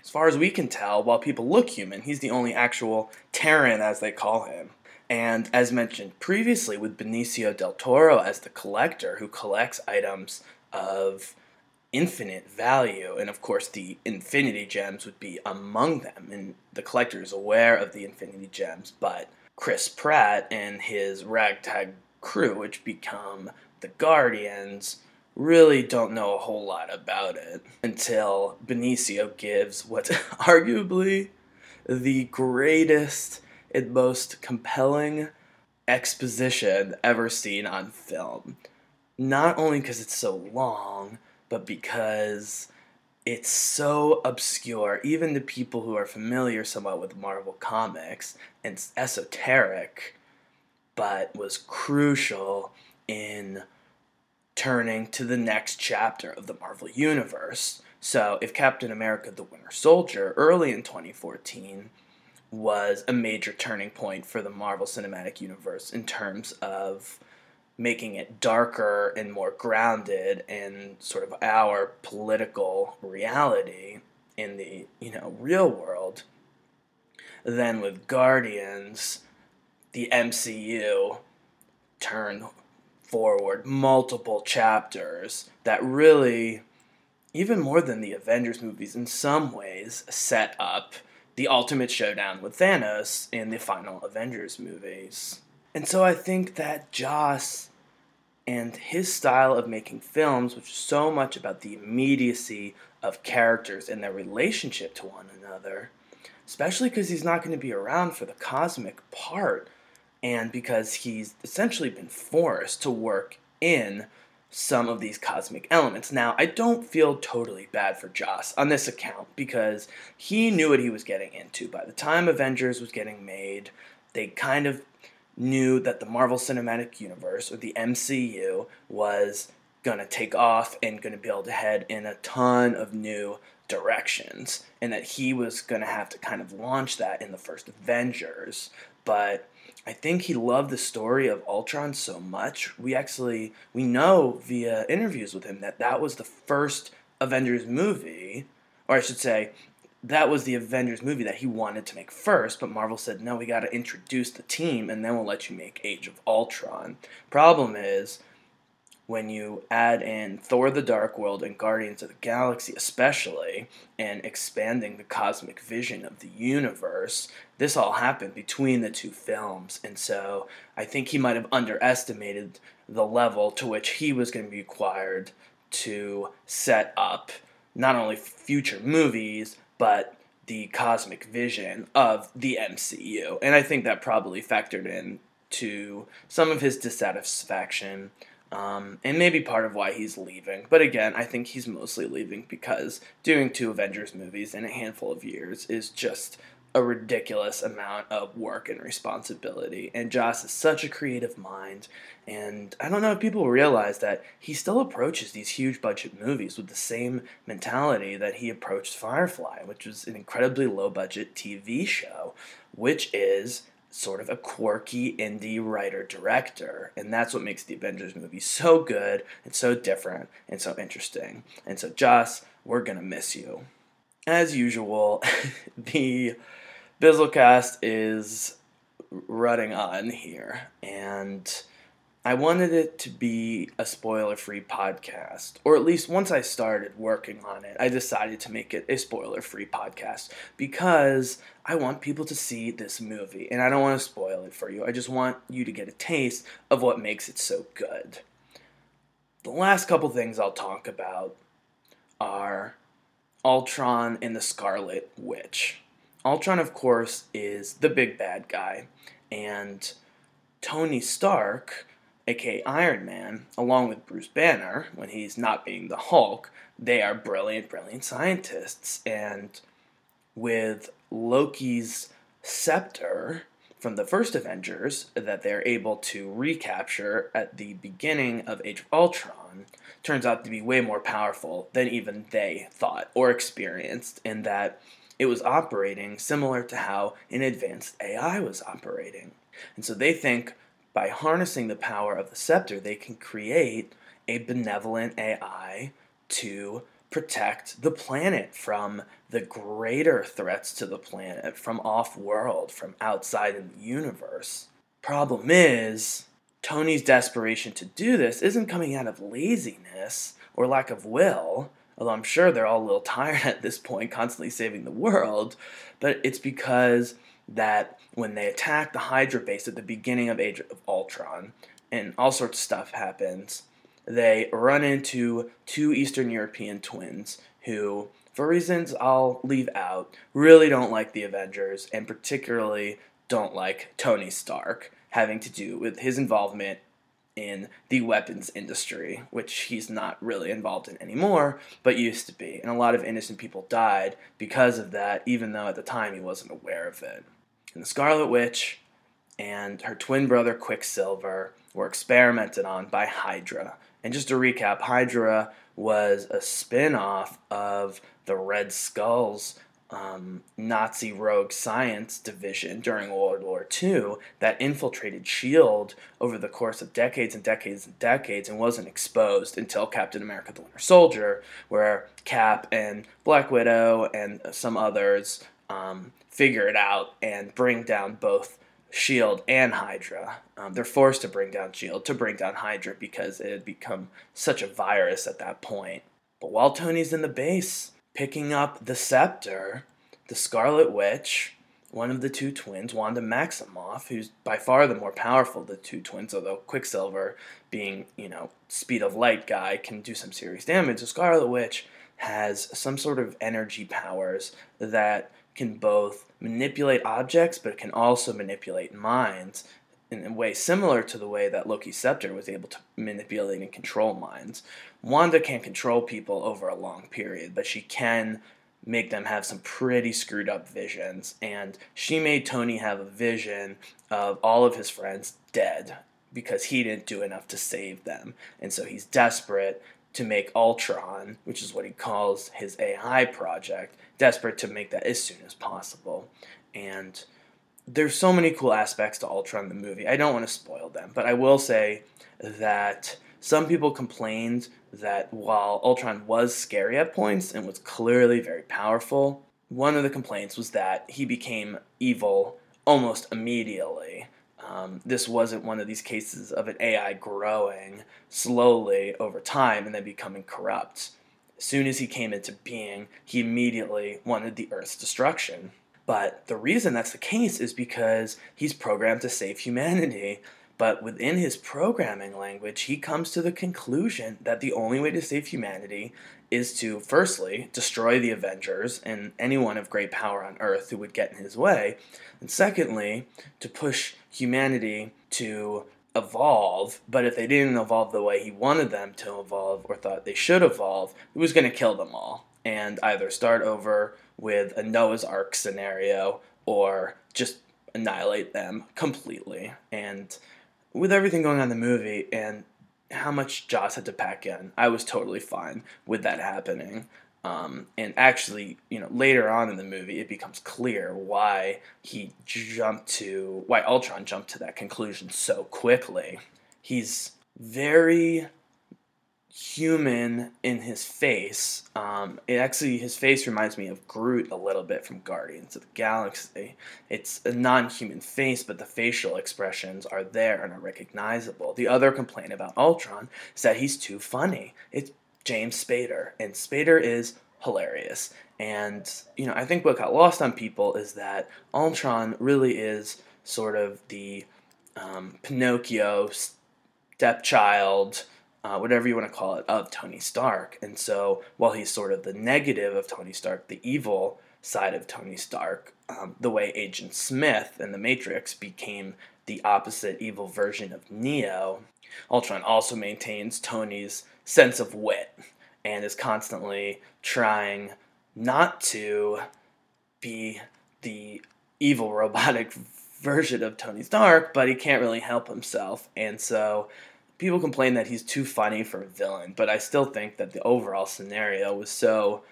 As far as we can tell, while people look human, he's the only actual Terran, as they call him. And as mentioned previously, with Benicio del Toro as the collector who collects items of infinite value, and of course, the Infinity Gems would be among them, and the collector is aware of the Infinity Gems, but Chris Pratt and his ragtag crew, which become the Guardians, really don't know a whole lot about it until Benicio gives what's arguably the greatest and most compelling exposition ever seen on film. Not only because it's so long, but because it's so obscure, even to people who are familiar somewhat with Marvel Comics, and esoteric, but was crucial in turning to the next chapter of the Marvel Universe. So, if Captain America the Winter Soldier early in 2014 was a major turning point for the Marvel Cinematic Universe in terms of making it darker and more grounded in sort of our political reality in the, you know, real world, then with Guardians, the MCU turned forward multiple chapters that really, even more than the Avengers movies, in some ways, set up the ultimate showdown with Thanos in the final Avengers movies. And so I think that Joss and his style of making films, which is so much about the immediacy of characters and their relationship to one another, especially because he's not going to be around for the cosmic part and because he's essentially been forced to work in some of these cosmic elements. Now, I don't feel totally bad for Joss on this account because he knew what he was getting into. By the time Avengers was getting made, they kind of knew that the Marvel Cinematic Universe, or the MCU, was going to take off and going to be able to head in a ton of new directions, and that he was going to have to kind of launch that in the first Avengers. But I think he loved the story of Ultron so much. We actually we know via interviews with him that that was the first Avengers movie, or I should say, that was the Avengers movie that he wanted to make first. But Marvel said, no, we got to introduce the team, and then we'll let you make Age of Ultron. Problem is when you add in Thor the Dark World and Guardians of the Galaxy, especially, and expanding the cosmic vision of the universe, this all happened between the two films. And so I think he might have underestimated the level to which he was going to be required to set up not only future movies, but the cosmic vision of the MCU. And I think that probably factored in to some of his dissatisfaction um, and maybe part of why he's leaving. But again, I think he's mostly leaving because doing two Avengers movies in a handful of years is just a ridiculous amount of work and responsibility. And Joss is such a creative mind. And I don't know if people realize that he still approaches these huge budget movies with the same mentality that he approached Firefly, which was an incredibly low budget TV show, which is sort of a quirky indie writer director. And that's what makes the Avengers movie so good and so different and so interesting. And so, Joss, we're going to miss you. As usual, the Bizzlecast is running on here. And I wanted it to be a spoiler free podcast, or at least once I started working on it, I decided to make it a spoiler free podcast because I want people to see this movie and I don't want to spoil it for you. I just want you to get a taste of what makes it so good. The last couple things I'll talk about are Ultron and the Scarlet Witch. Ultron, of course, is the big bad guy, and Tony Stark aka Iron Man, along with Bruce Banner, when he's not being the Hulk, they are brilliant, brilliant scientists. And with Loki's scepter from the first Avengers that they're able to recapture at the beginning of Age of Ultron turns out to be way more powerful than even they thought or experienced, in that it was operating similar to how an advanced AI was operating. And so they think by harnessing the power of the scepter, they can create a benevolent AI to protect the planet from the greater threats to the planet from off world, from outside in the universe. Problem is, Tony's desperation to do this isn't coming out of laziness or lack of will, although I'm sure they're all a little tired at this point, constantly saving the world, but it's because that when they attack the Hydra base at the beginning of Age of Ultron, and all sorts of stuff happens, they run into two Eastern European twins who, for reasons I'll leave out, really don't like the Avengers and particularly don't like Tony Stark, having to do with his involvement in the weapons industry, which he's not really involved in anymore, but used to be. And a lot of innocent people died because of that, even though at the time he wasn't aware of it. And the Scarlet Witch and her twin brother Quicksilver were experimented on by Hydra, and just to recap, Hydra was a spin off of the Red Skull's um, Nazi rogue science division during World War II that infiltrated S.H.I.E.L.D. over the course of decades and decades and decades and wasn't exposed until Captain America the Winter Soldier, where Cap and Black Widow and some others um, figure it out and bring down both Shield and Hydra. Um, they're forced to bring down Shield to bring down Hydra because it had become such a virus at that point. But while Tony's in the base picking up the scepter, the Scarlet Witch, one of the two twins, Wanda Maximoff, who's by far the more powerful of the two twins, although Quicksilver, being, you know, speed of light guy, can do some serious damage. The Scarlet Witch has some sort of energy powers that can both manipulate objects, but it can also manipulate minds in a way similar to the way that Loki's scepter was able to manipulate and control minds. Wanda can't control people over a long period, but she can make them have some pretty screwed up visions. And she made Tony have a vision of all of his friends dead because he didn't do enough to save them. And so he's desperate to make Ultron, which is what he calls his AI project, desperate to make that as soon as possible. And there's so many cool aspects to Ultron the movie. I don't want to spoil them, but I will say that some people complained that while Ultron was scary at points and was clearly very powerful, one of the complaints was that he became evil almost immediately. Um, this wasn't one of these cases of an AI growing slowly over time and then becoming corrupt. As soon as he came into being, he immediately wanted the Earth's destruction. But the reason that's the case is because he's programmed to save humanity. But within his programming language, he comes to the conclusion that the only way to save humanity is to, firstly, destroy the Avengers and anyone of great power on Earth who would get in his way, and secondly, to push humanity to evolve, but if they didn't evolve the way he wanted them to evolve or thought they should evolve, he was going to kill them all and either start over with a Noah's Ark scenario or just annihilate them completely. And with everything going on in the movie and how much Joss had to pack in, I was totally fine with that happening. Um, and actually, you know, later on in the movie, it becomes clear why he jumped to, why Ultron jumped to that conclusion so quickly. He's very human in his face. Um, it actually his face reminds me of Groot a little bit from Guardians of the Galaxy. It's a non-human face, but the facial expressions are there and are recognizable. The other complaint about Ultron is that he's too funny. It's James Spader, and Spader is hilarious. And you know, I think what got lost on people is that Ultron really is sort of the um, Pinocchio stepchild uh, whatever you want to call it, of Tony Stark. And so while he's sort of the negative of Tony Stark, the evil side of Tony Stark, um, the way Agent Smith in The Matrix became the opposite evil version of Neo, Ultron also maintains Tony's sense of wit and is constantly trying not to be the evil robotic version of Tony Stark, but he can't really help himself. And so people complain that he's too funny for a villain, but I still think that the overall scenario was so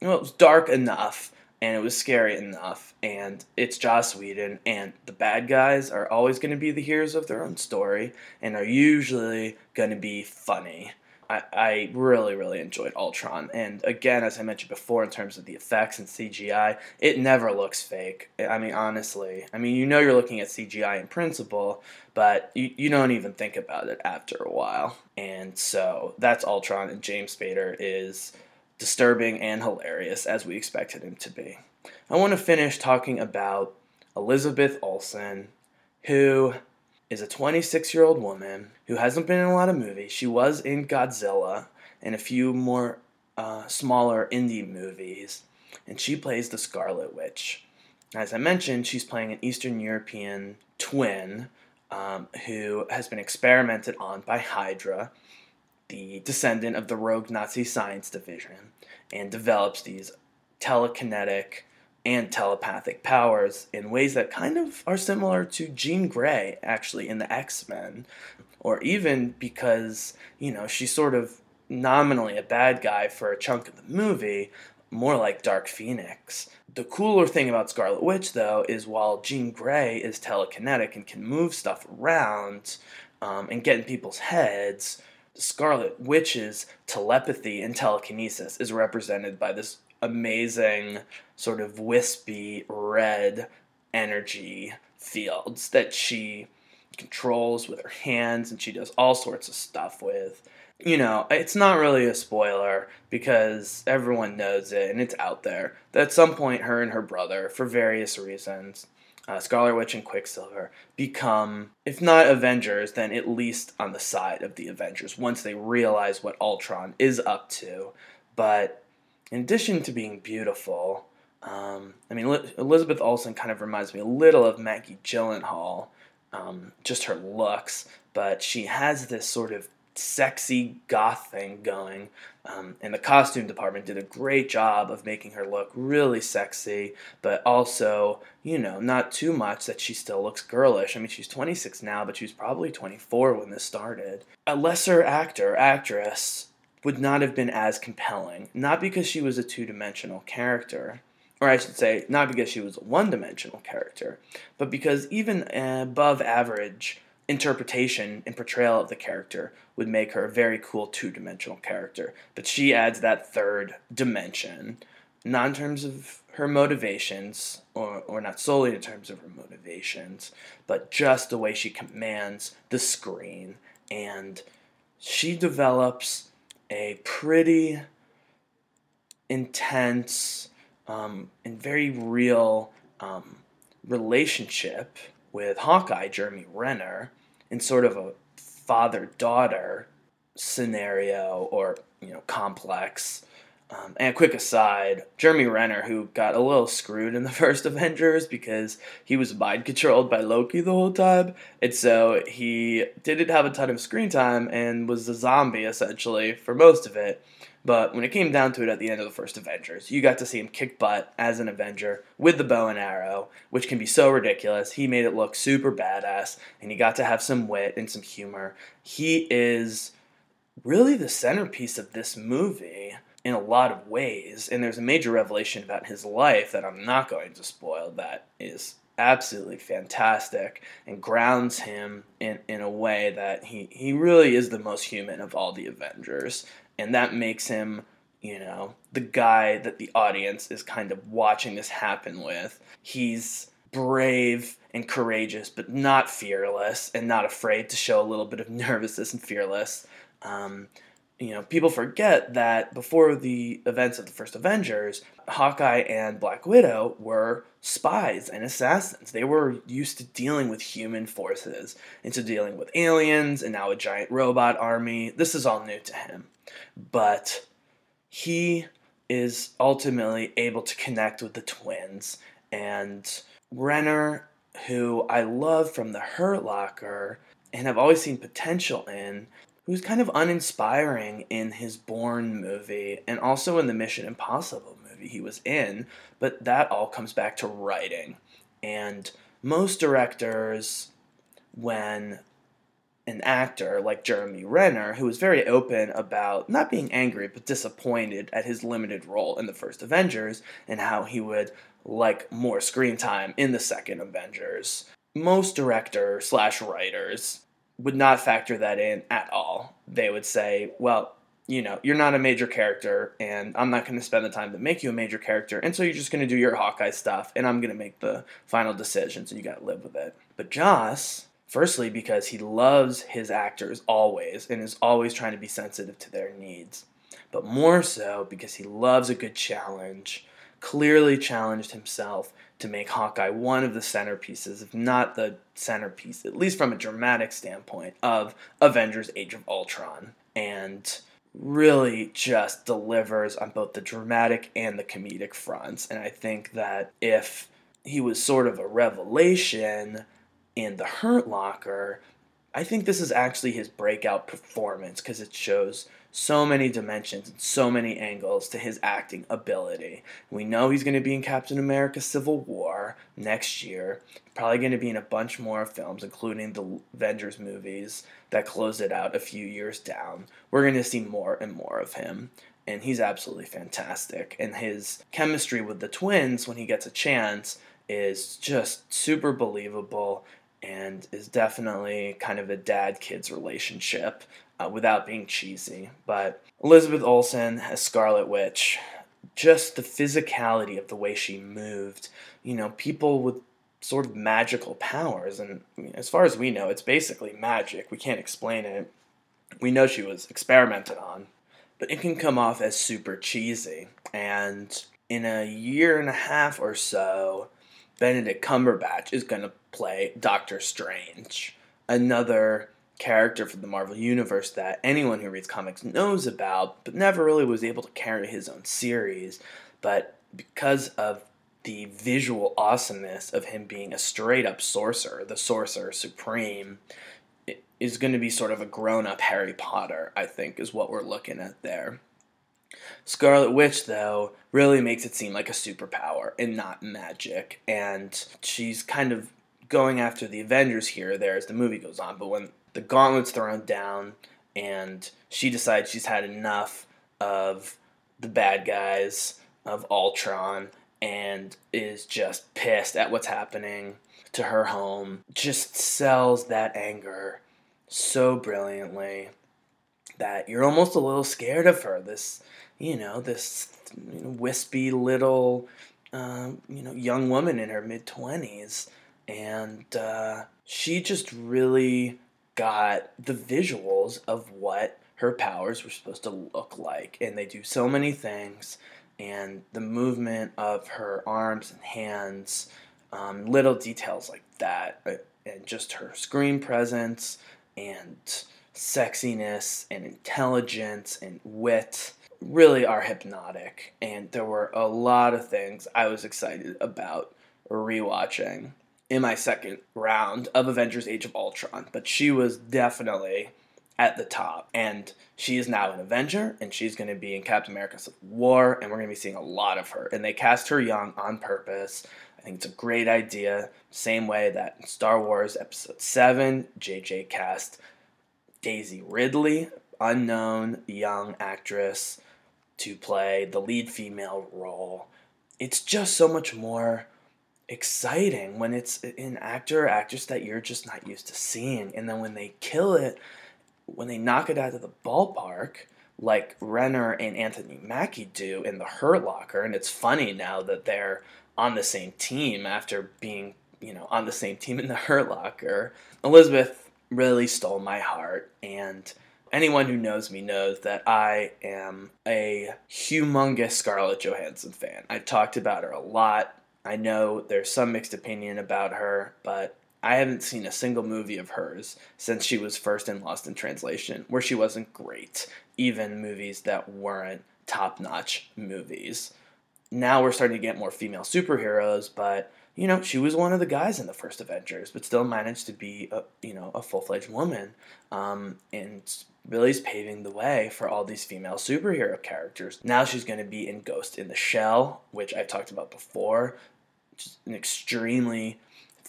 well, it was dark enough and it was scary enough. And it's Joss Whedon, and the bad guys are always going to be the heroes of their own story and are usually going to be funny. I, really, really enjoyed Ultron. And again, as I mentioned before, in terms of the effects and CGI, it never looks fake. I mean, honestly. I mean, you know you're looking at CGI in principle, but you, you don't even think about it after a while. And so that's Ultron, and James Spader is disturbing and hilarious as we expected him to be. I want to finish talking about Elizabeth Olsen, who is a 26 year old woman who hasn't been in a lot of movies. She was in Godzilla and a few more uh, smaller indie movies, and she plays the Scarlet Witch. As I mentioned, she's playing an Eastern European twin um, who has been experimented on by Hydra the descendant of the rogue Nazi science division and develops these telekinetic and telepathic powers in ways that kind of are similar to Jean Grey, actually, in the X Men. Or even because, you know, she's sort of nominally a bad guy for a chunk of the movie, more like Dark Phoenix. The cooler thing about Scarlet Witch, though, is while Jean Grey is telekinetic and can move stuff around um, and get in people's heads, Scarlet Witch's telepathy and telekinesis is represented by this amazing, sort of wispy red energy fields that she controls with her hands and she does all sorts of stuff with. You know, it's not really a spoiler because everyone knows it and it's out there that at some point her and her brother, for various reasons, uh, Scarlet Witch and Quicksilver become, if not Avengers, then at least on the side of the Avengers once they realize what Ultron is up to. But in addition to being beautiful, um, I mean, Elizabeth Olsen kind of reminds me a little of Maggie Gyllenhaal, um, just her looks, but she has this sort of sexy goth thing going. Um, and the costume department did a great job of making her look really sexy, but also, you know, not too much that she still looks girlish. I mean, she's 26 now, but she was probably 24 when this started. A lesser actor, actress, would not have been as compelling. Not because she was a two dimensional character, or I should say, not because she was a one dimensional character, but because even above average interpretation and portrayal of the character would make her a very cool two dimensional character. But she adds that third dimension, not in terms of her motivations, or, or not solely in terms of her motivations, but just the way she commands the screen. And she develops a pretty intense um, and very real um, relationship with Hawkeye, Jeremy Renner, in sort of a father daughter scenario or you know complex. Um, and a quick aside, Jeremy Renner, who got a little screwed in the first Avengers because he was mind controlled by Loki the whole time, and so he didn't have a ton of screen time and was a zombie essentially for most of it. But when it came down to it at the end of the first Avengers, you got to see him kick butt as an Avenger with the bow and arrow, which can be so ridiculous. He made it look super badass, and he got to have some wit and some humor. He is really the centerpiece of this movie in a lot of ways, and there's a major revelation about his life that I'm not going to spoil that is absolutely fantastic and grounds him in, in a way that he, he really is the most human of all the Avengers. And that makes him you know the guy that the audience is kind of watching this happen with. He's brave and courageous but not fearless and not afraid to show a little bit of nervousness and fearless. Um, you know people forget that before the events of the first avengers hawkeye and black widow were spies and assassins. They were used to dealing with human forces into dealing with aliens and now a giant robot army. This is all new to him. But he is ultimately able to connect with the twins. And Renner, who I love from the Hurt Locker and have always seen potential in, who's kind of uninspiring in his Bourne movie and also in the Mission Impossible movie he was in, but that all comes back to writing. And most directors, when an actor like Jeremy Renner, who was very open about not being angry but disappointed at his limited role in the first Avengers and how he would like more screen time in the second Avengers. Most directors slash writers would not factor that in at all. They would say, well, you know, you're not a major character, and I'm not going to spend the time to make you a major character, and so you're just going to do your Hawkeye stuff, and I'm going to make the final decisions, and you got to live with it. But Joss, firstly, because he loves his actors always, and is always trying to be sensitive to their needs, but more so because he loves a good challenge, clearly challenged himself to make Hawkeye one of the centerpieces, if not the centerpiece, at least from a dramatic standpoint, of Avengers Age of Ultron. And really just delivers on both the dramatic and the comedic fronts. And I think that if he was sort of a revelation in the Hurt Locker, I think this is actually his breakout performance because it shows so many dimensions and so many angles to his acting ability. We know he's going to be in Captain America Civil War next year. Probably going to be in a bunch more films, including the Avengers movies that close it out a few years down. We're going to see more and more of him. And he's absolutely fantastic. And his chemistry with the twins, when he gets a chance, is just super believable and is definitely kind of a dad kids relationship uh, without being cheesy. But Elizabeth Olsen as Scarlet Witch, just the physicality of the way she moved, you know, people with sort of magical powers. And as far as we know, it's basically magic. We can't explain it. We know she was experimented on, but it can come off as super cheesy. And in a year and a half or so, Benedict Cumberbatch is going to play Doctor Strange, another character from the Marvel Universe that anyone who reads comics knows about, but never really was able to carry his own series. But because of the visual awesomeness of him being a straight up sorcerer, the sorcerer supreme, is going to be sort of a grown up Harry Potter, I think, is what we're looking at there. Scarlet Witch, though, really makes it seem like a superpower and not magic. And she's kind of going after the Avengers here or there as the movie goes on. But when the gauntlet's thrown down, and she decides she's had enough of the bad guys of Ultron and is just pissed at what's happening to her home. Just sells that anger so brilliantly that you're almost a little scared of her. This, you know, this wispy little, uh, you know, young woman in her mid 20s. And uh, she just really got the visuals of what her powers were supposed to look like. And they do so many things, and the movement of her arms and hands, um, little details like that, uh, and just her screen presence and sexiness and intelligence and wit really are hypnotic. And there were a lot of things I was excited about rewatching in my second round of Avengers Age of Ultron, but she was definitely at the top. And she is now an Avenger, and she's going to be in Captain America Civil War, and we're going to be seeing a lot of her. And they cast her young on purpose. I think it's a great idea. Same way that Star Wars Episode 7, JJ cast Daisy Ridley, unknown young actress, to play the lead female role. It's just so much more exciting when it's an actor or actress that you're just not used to seeing. And then when they kill it, when they knock it out of the ballpark, like Renner and Anthony Mackie do in the Hurt Locker, and it's funny now that they're on the same team after being, you know, on the same team in the Hurt Locker. Elizabeth really stole my heart, and anyone who knows me knows that I am a humongous Scarlett Johansson fan. I've talked about her a lot I know there's some mixed opinion about her, but I haven't seen a single movie of hers since she was first in Lost in Translation where she wasn't great, even movies that weren't top notch movies. Now we're starting to get more female superheroes, but you know, she was one of the guys in the first Avengers, but still managed to be a you know a full fledged woman, um, and Billy's paving the way for all these female superhero characters. Now she's going to be in Ghost in the Shell, which I've talked about before an extremely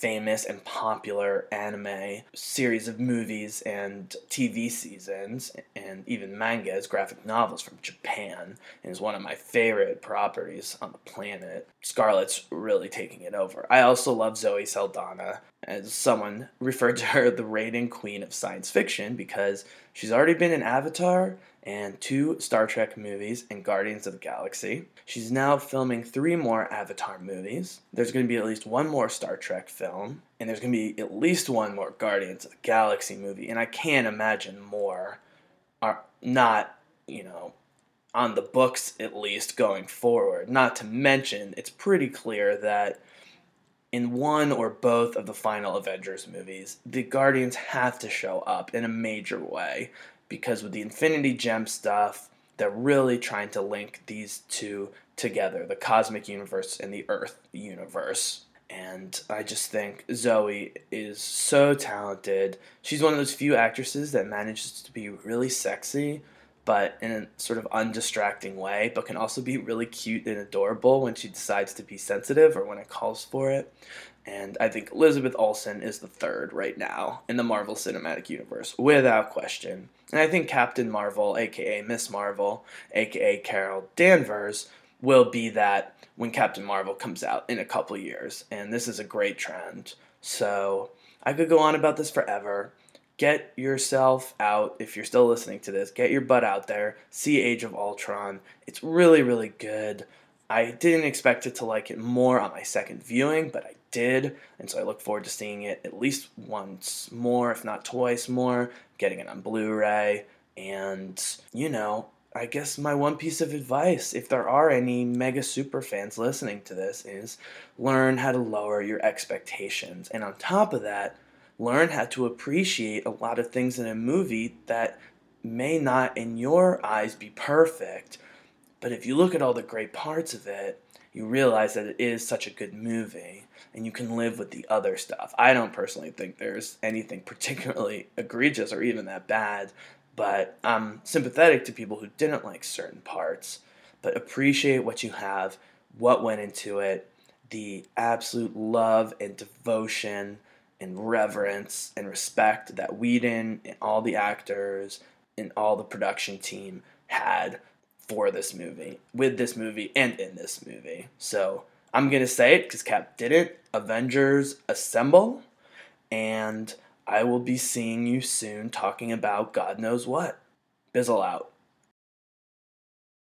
famous and popular anime series of movies and TV seasons and even mangas, graphic novels from Japan, and is one of my favorite properties on the planet. Scarlett's really taking it over. I also love Zoe Saldana, as someone referred to her the reigning queen of science fiction because she's already been in Avatar and two Star Trek movies and Guardians of the Galaxy. She's now filming three more Avatar movies. There's going to be at least one more Star Trek film, and there's going to be at least one more Guardians of the Galaxy movie, and I can't imagine more are not, you know, on the books at least going forward. Not to mention, it's pretty clear that in one or both of the final Avengers movies, the Guardians have to show up in a major way because with the Infinity Gem stuff, they're really trying to link these two together the cosmic universe and the Earth universe. And I just think Zoe is so talented. She's one of those few actresses that manages to be really sexy, but in a sort of undistracting way, but can also be really cute and adorable when she decides to be sensitive or when it calls for it. And I think Elizabeth Olsen is the third right now in the Marvel Cinematic Universe, without question. And I think Captain Marvel, aka Miss Marvel, aka Carol Danvers, will be that when Captain Marvel comes out in a couple years. And this is a great trend. So I could go on about this forever. Get yourself out, if you're still listening to this, get your butt out there. See Age of Ultron. It's really, really good. I didn't expect it to like it more on my second viewing, but I did, and so I look forward to seeing it at least once more, if not twice more, getting it on Blu ray. And, you know, I guess my one piece of advice, if there are any mega super fans listening to this, is learn how to lower your expectations. And on top of that, learn how to appreciate a lot of things in a movie that may not, in your eyes, be perfect. But if you look at all the great parts of it, you realize that it is such a good movie and you can live with the other stuff. I don't personally think there's anything particularly egregious or even that bad, but I'm sympathetic to people who didn't like certain parts. But appreciate what you have, what went into it, the absolute love and devotion and reverence and respect that Whedon and all the actors and all the production team had for this movie, with this movie, and in this movie. So I'm going to say it because Cap didn't. Avengers Assemble. And I will be seeing you soon talking about God knows what. Bizzle out.